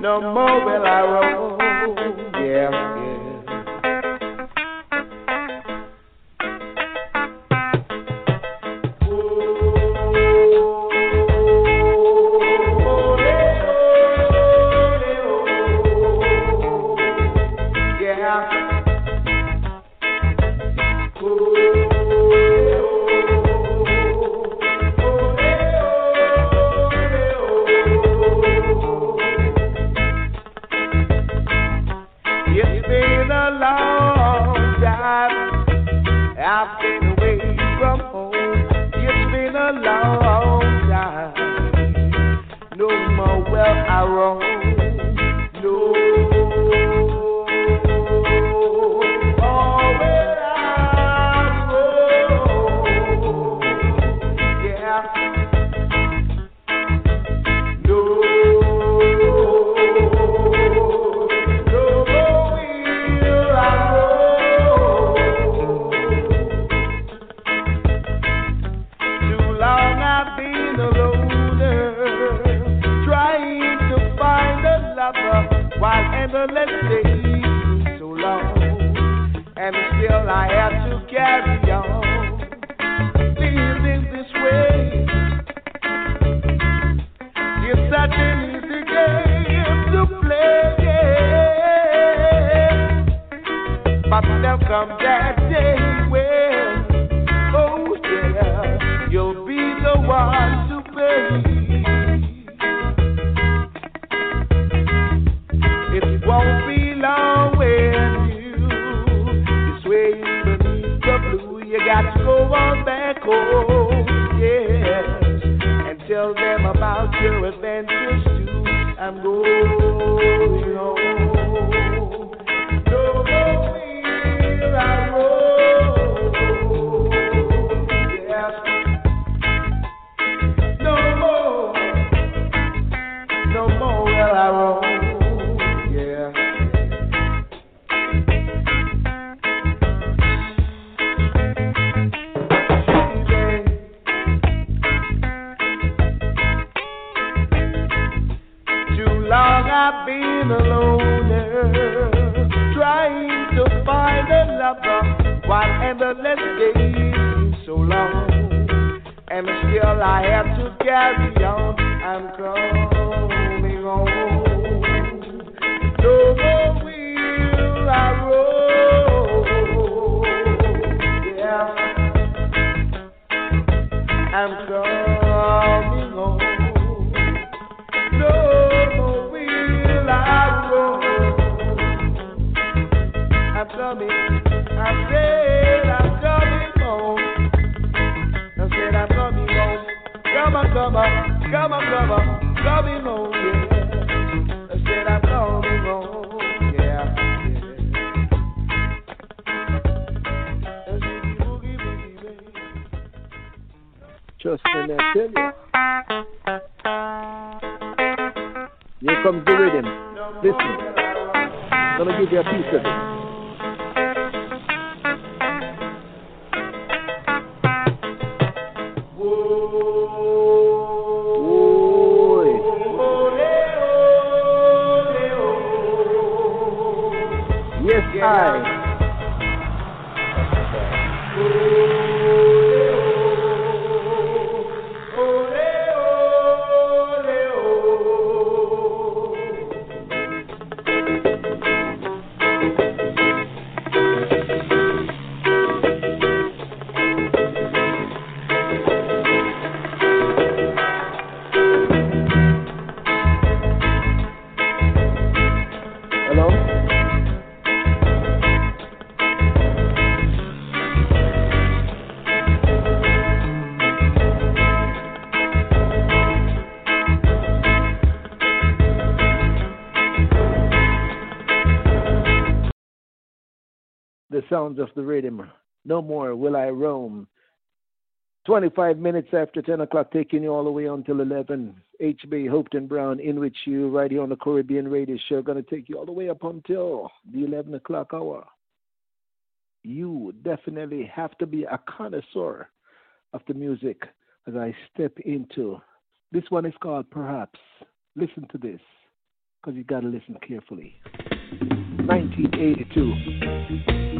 Speaker 1: No more will I roll. Yeah,
Speaker 2: sounds of the rhythm. No more will I roam. 25 minutes after 10 o'clock, taking you all the way until 11. HB Hopeton Brown, in which you, right here on the Caribbean Radio Show, going to take you all the way up until the 11 o'clock hour. You definitely have to be a connoisseur of the music as I step into. This one is called Perhaps. Listen to this, because you got to listen carefully. 1982.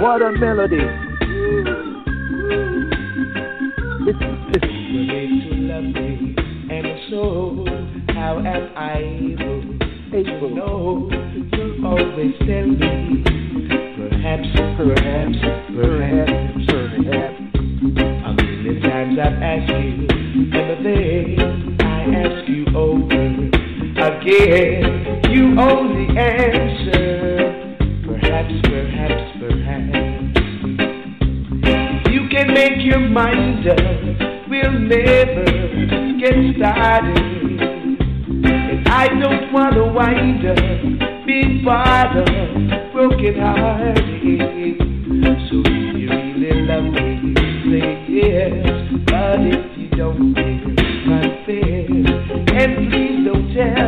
Speaker 2: What a melody. Listen,
Speaker 1: and so how am I able to know? You always tell me, perhaps, perhaps, perhaps, perhaps. A million times I've asked you, and then I ask you over again. You only answer, perhaps, perhaps, perhaps. You can make your mind up, we'll never get started. And I don't want to wind up being of broken hearted. So if you really love me, say yes. But if you don't, confess. And please don't tell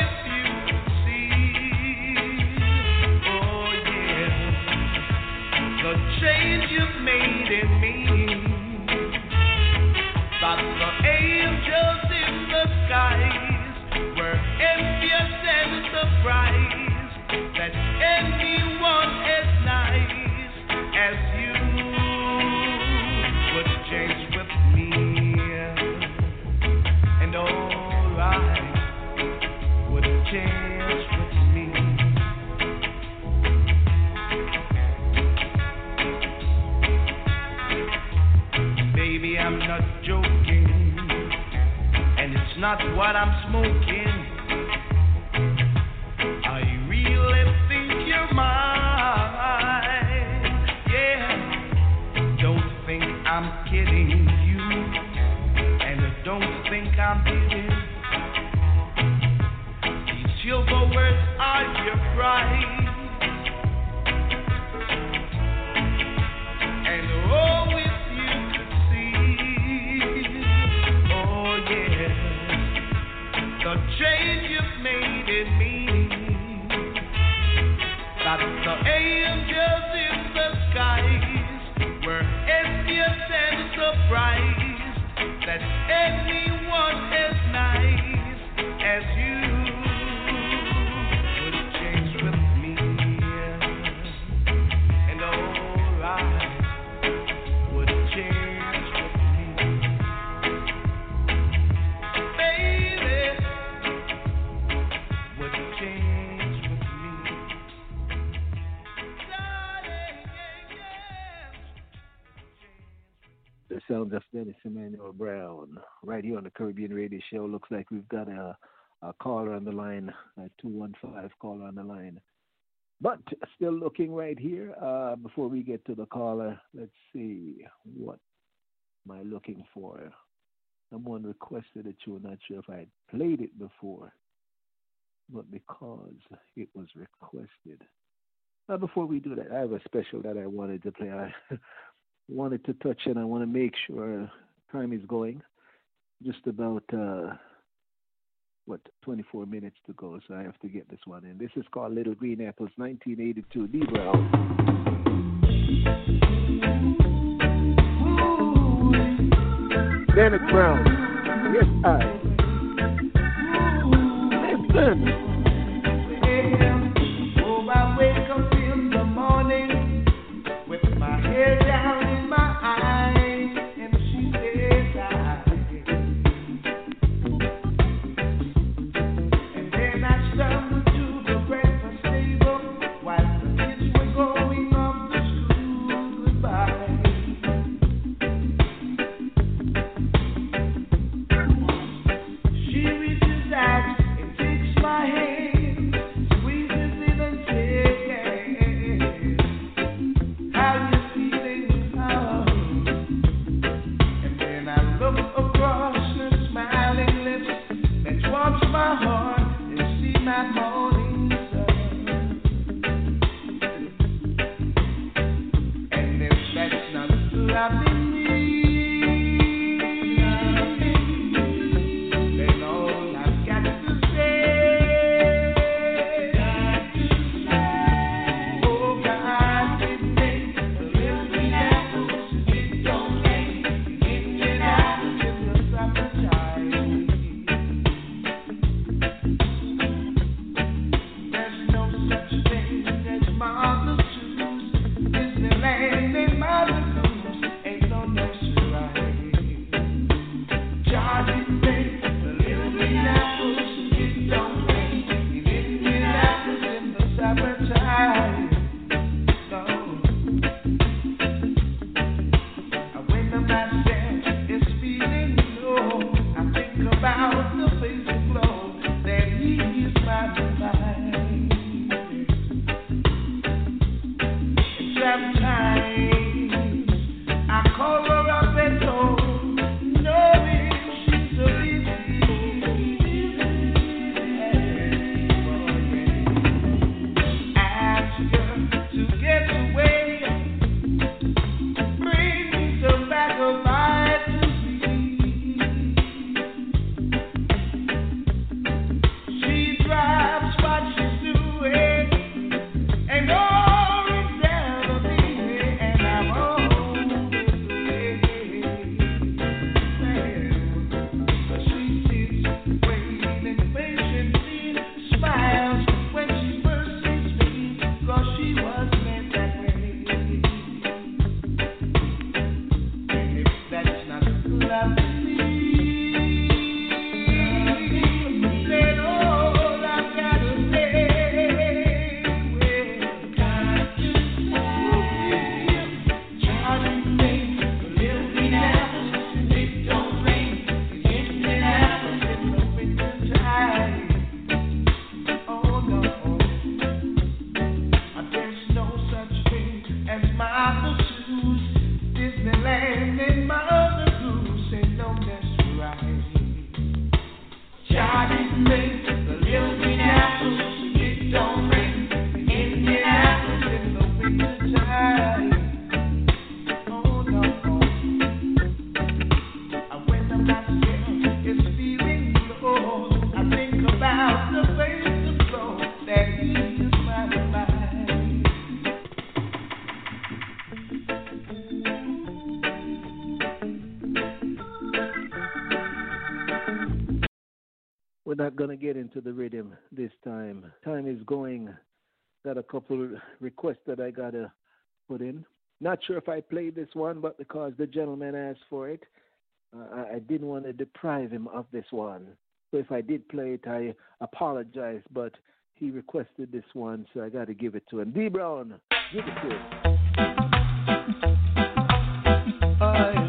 Speaker 1: it's not what I'm smoking. made. That the angels in the skies were that anyone as nice as you. I the Caribbean Radio Show. Looks like we've got a, a caller on the line, a 215 caller on the line. But still looking right here. Uh, before we get to the caller, let's see what am I looking for. Someone requested a tune. Not sure if I had played it before, but because it was requested. Now, before we do that, I have a special that I wanted to play. I wanted to touch and I want to make sure time is going just about uh, what 24 minutes to go, so I have to get this one in. This is called Little Green Apples, 1982. Lee Brown. Dennis Brown. Yes, I. Listen. Into the rhythm this time. Time is going. Got a couple requests that I gotta put in. Not sure if I played this one, but because the gentleman asked for it, uh, I didn't want to deprive him of this one. So if I did play it, I apologize. But he requested this one, so I got to give it to him. D Brown, give it to him.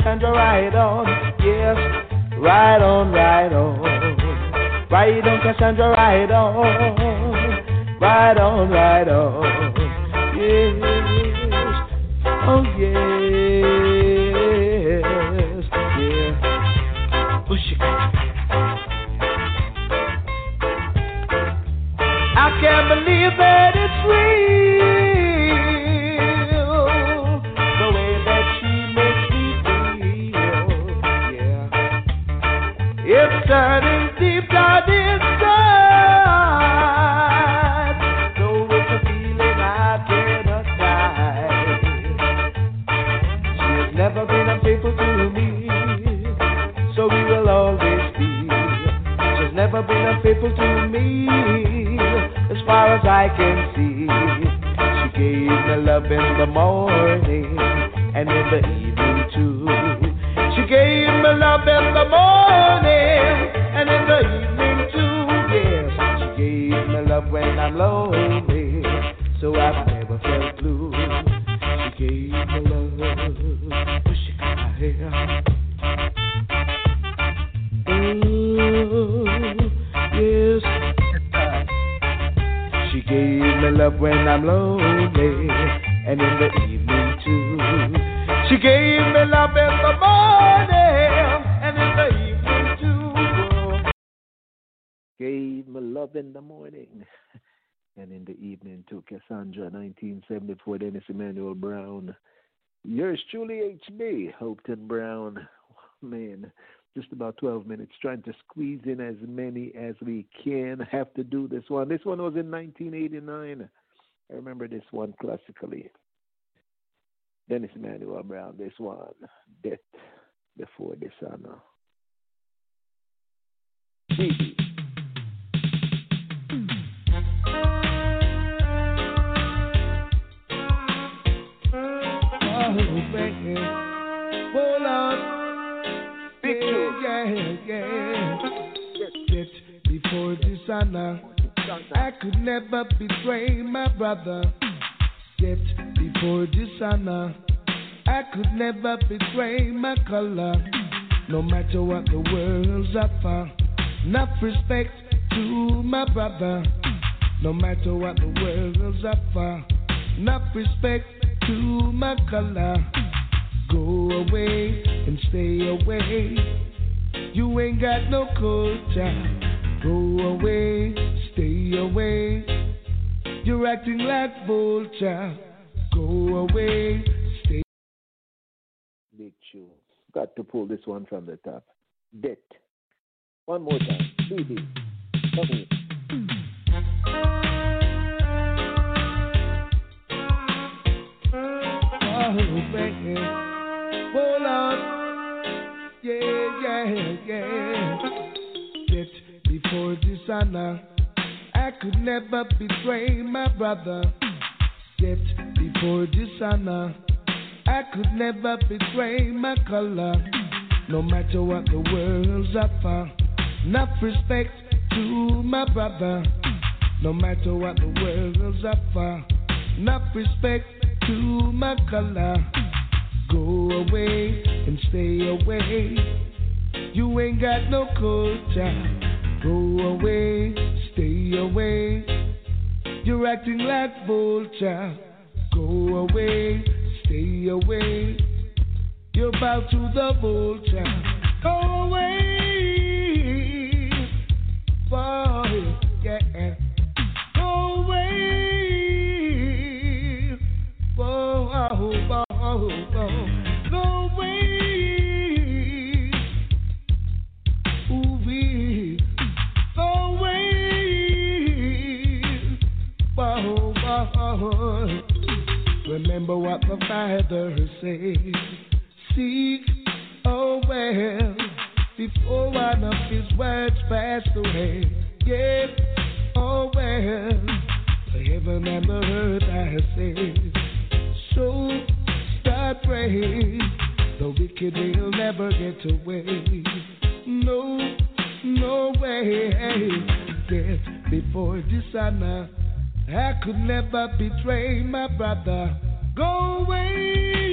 Speaker 1: Cassandra, ride on, yes, ride on, ride on. Ride on, Cassandra, ride on, ride on, ride on, yes, oh yes, yeah. Push it. I can't believe that it's real. Yeah. Deep down inside. Though it's a feeling I cannot hide. She has never been unfaithful to me. So we will always be. She's never been unfaithful to me, as far as I can see. She gave me love in the morning and in the evening too. She gave me love in the morning love when I'm lonely, so I've never felt blue. She gave me love. Oh, she cried.
Speaker 2: Truly, HB, Hopeton Brown. Man, just about 12 minutes, trying to squeeze in as many as we can. Have to do this one. This one was in 1989. I remember this one classically. Dennis Manuel Brown, this one, Death Before Dishonor. Baby.
Speaker 1: Baby. Hold on.
Speaker 2: Big tune.
Speaker 1: Yeah, yeah. Yet before dishonor, I could never betray my brother. Yet before dishonor, I could never betray my color. No matter what the world's offer, enough respect to my brother. No matter what the world's offer, enough respect to my color. Go away and stay away. You ain't got no culture. Go away, stay away. You're acting like vulture. Go away, stay.
Speaker 2: Big show. Got to pull this one from the top. Debt. One more time. Baby. Come here.
Speaker 1: Oh, man. Oh Lord, yeah, yeah, yeah. Set before dishonor, I could never betray my brother. Set before dishonor, I could never betray my color. No matter what the world's offer, enough respect to my brother. No matter what the world's offer, enough respect to my color. Go away and stay away. You ain't got no culture. Go away, stay away. You're acting like vulture. Go away, stay away. You're bow to the vulture. Go away, what the Father said. Seek, oh well, before one of his words passed away. Yeah, oh well, the heaven and the earth I say. So start praying, the wicked will never get away. No, no way. Death before dishonor. I could never betray my brother. Go away.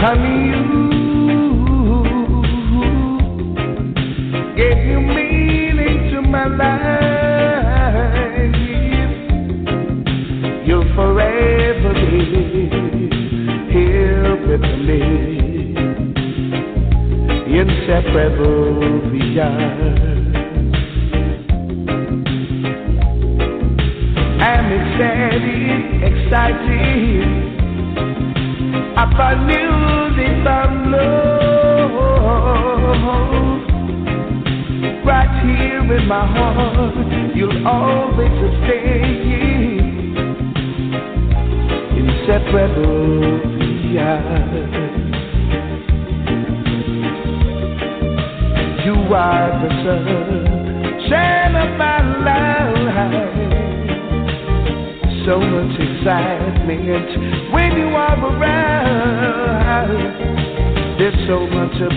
Speaker 2: Khalid.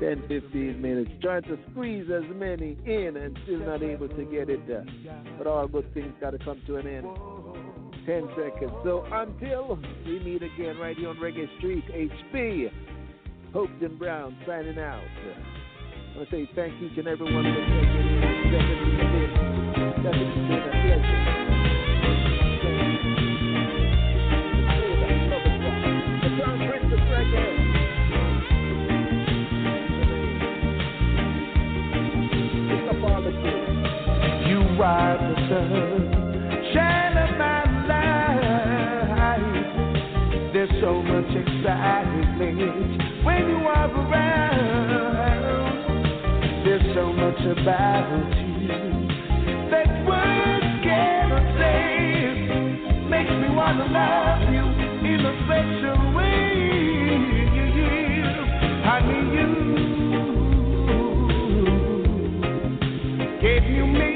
Speaker 2: 10, 15 minutes, trying to squeeze as many in and still not able to get it done. But all good things got to come to an end. 10 seconds. So until we meet again right here on Reggae Street, HB, Hopeton Brown signing out. I want to say thank each and every one taking in. Definitely been a pleasure.
Speaker 1: Are the sun, shine my life. There's so much excitement when you are around. There's so much about you that words cannot say. Makes me wanna love you in a special way. I you. gave you meaning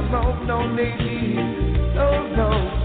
Speaker 1: have roam no lady. No, no.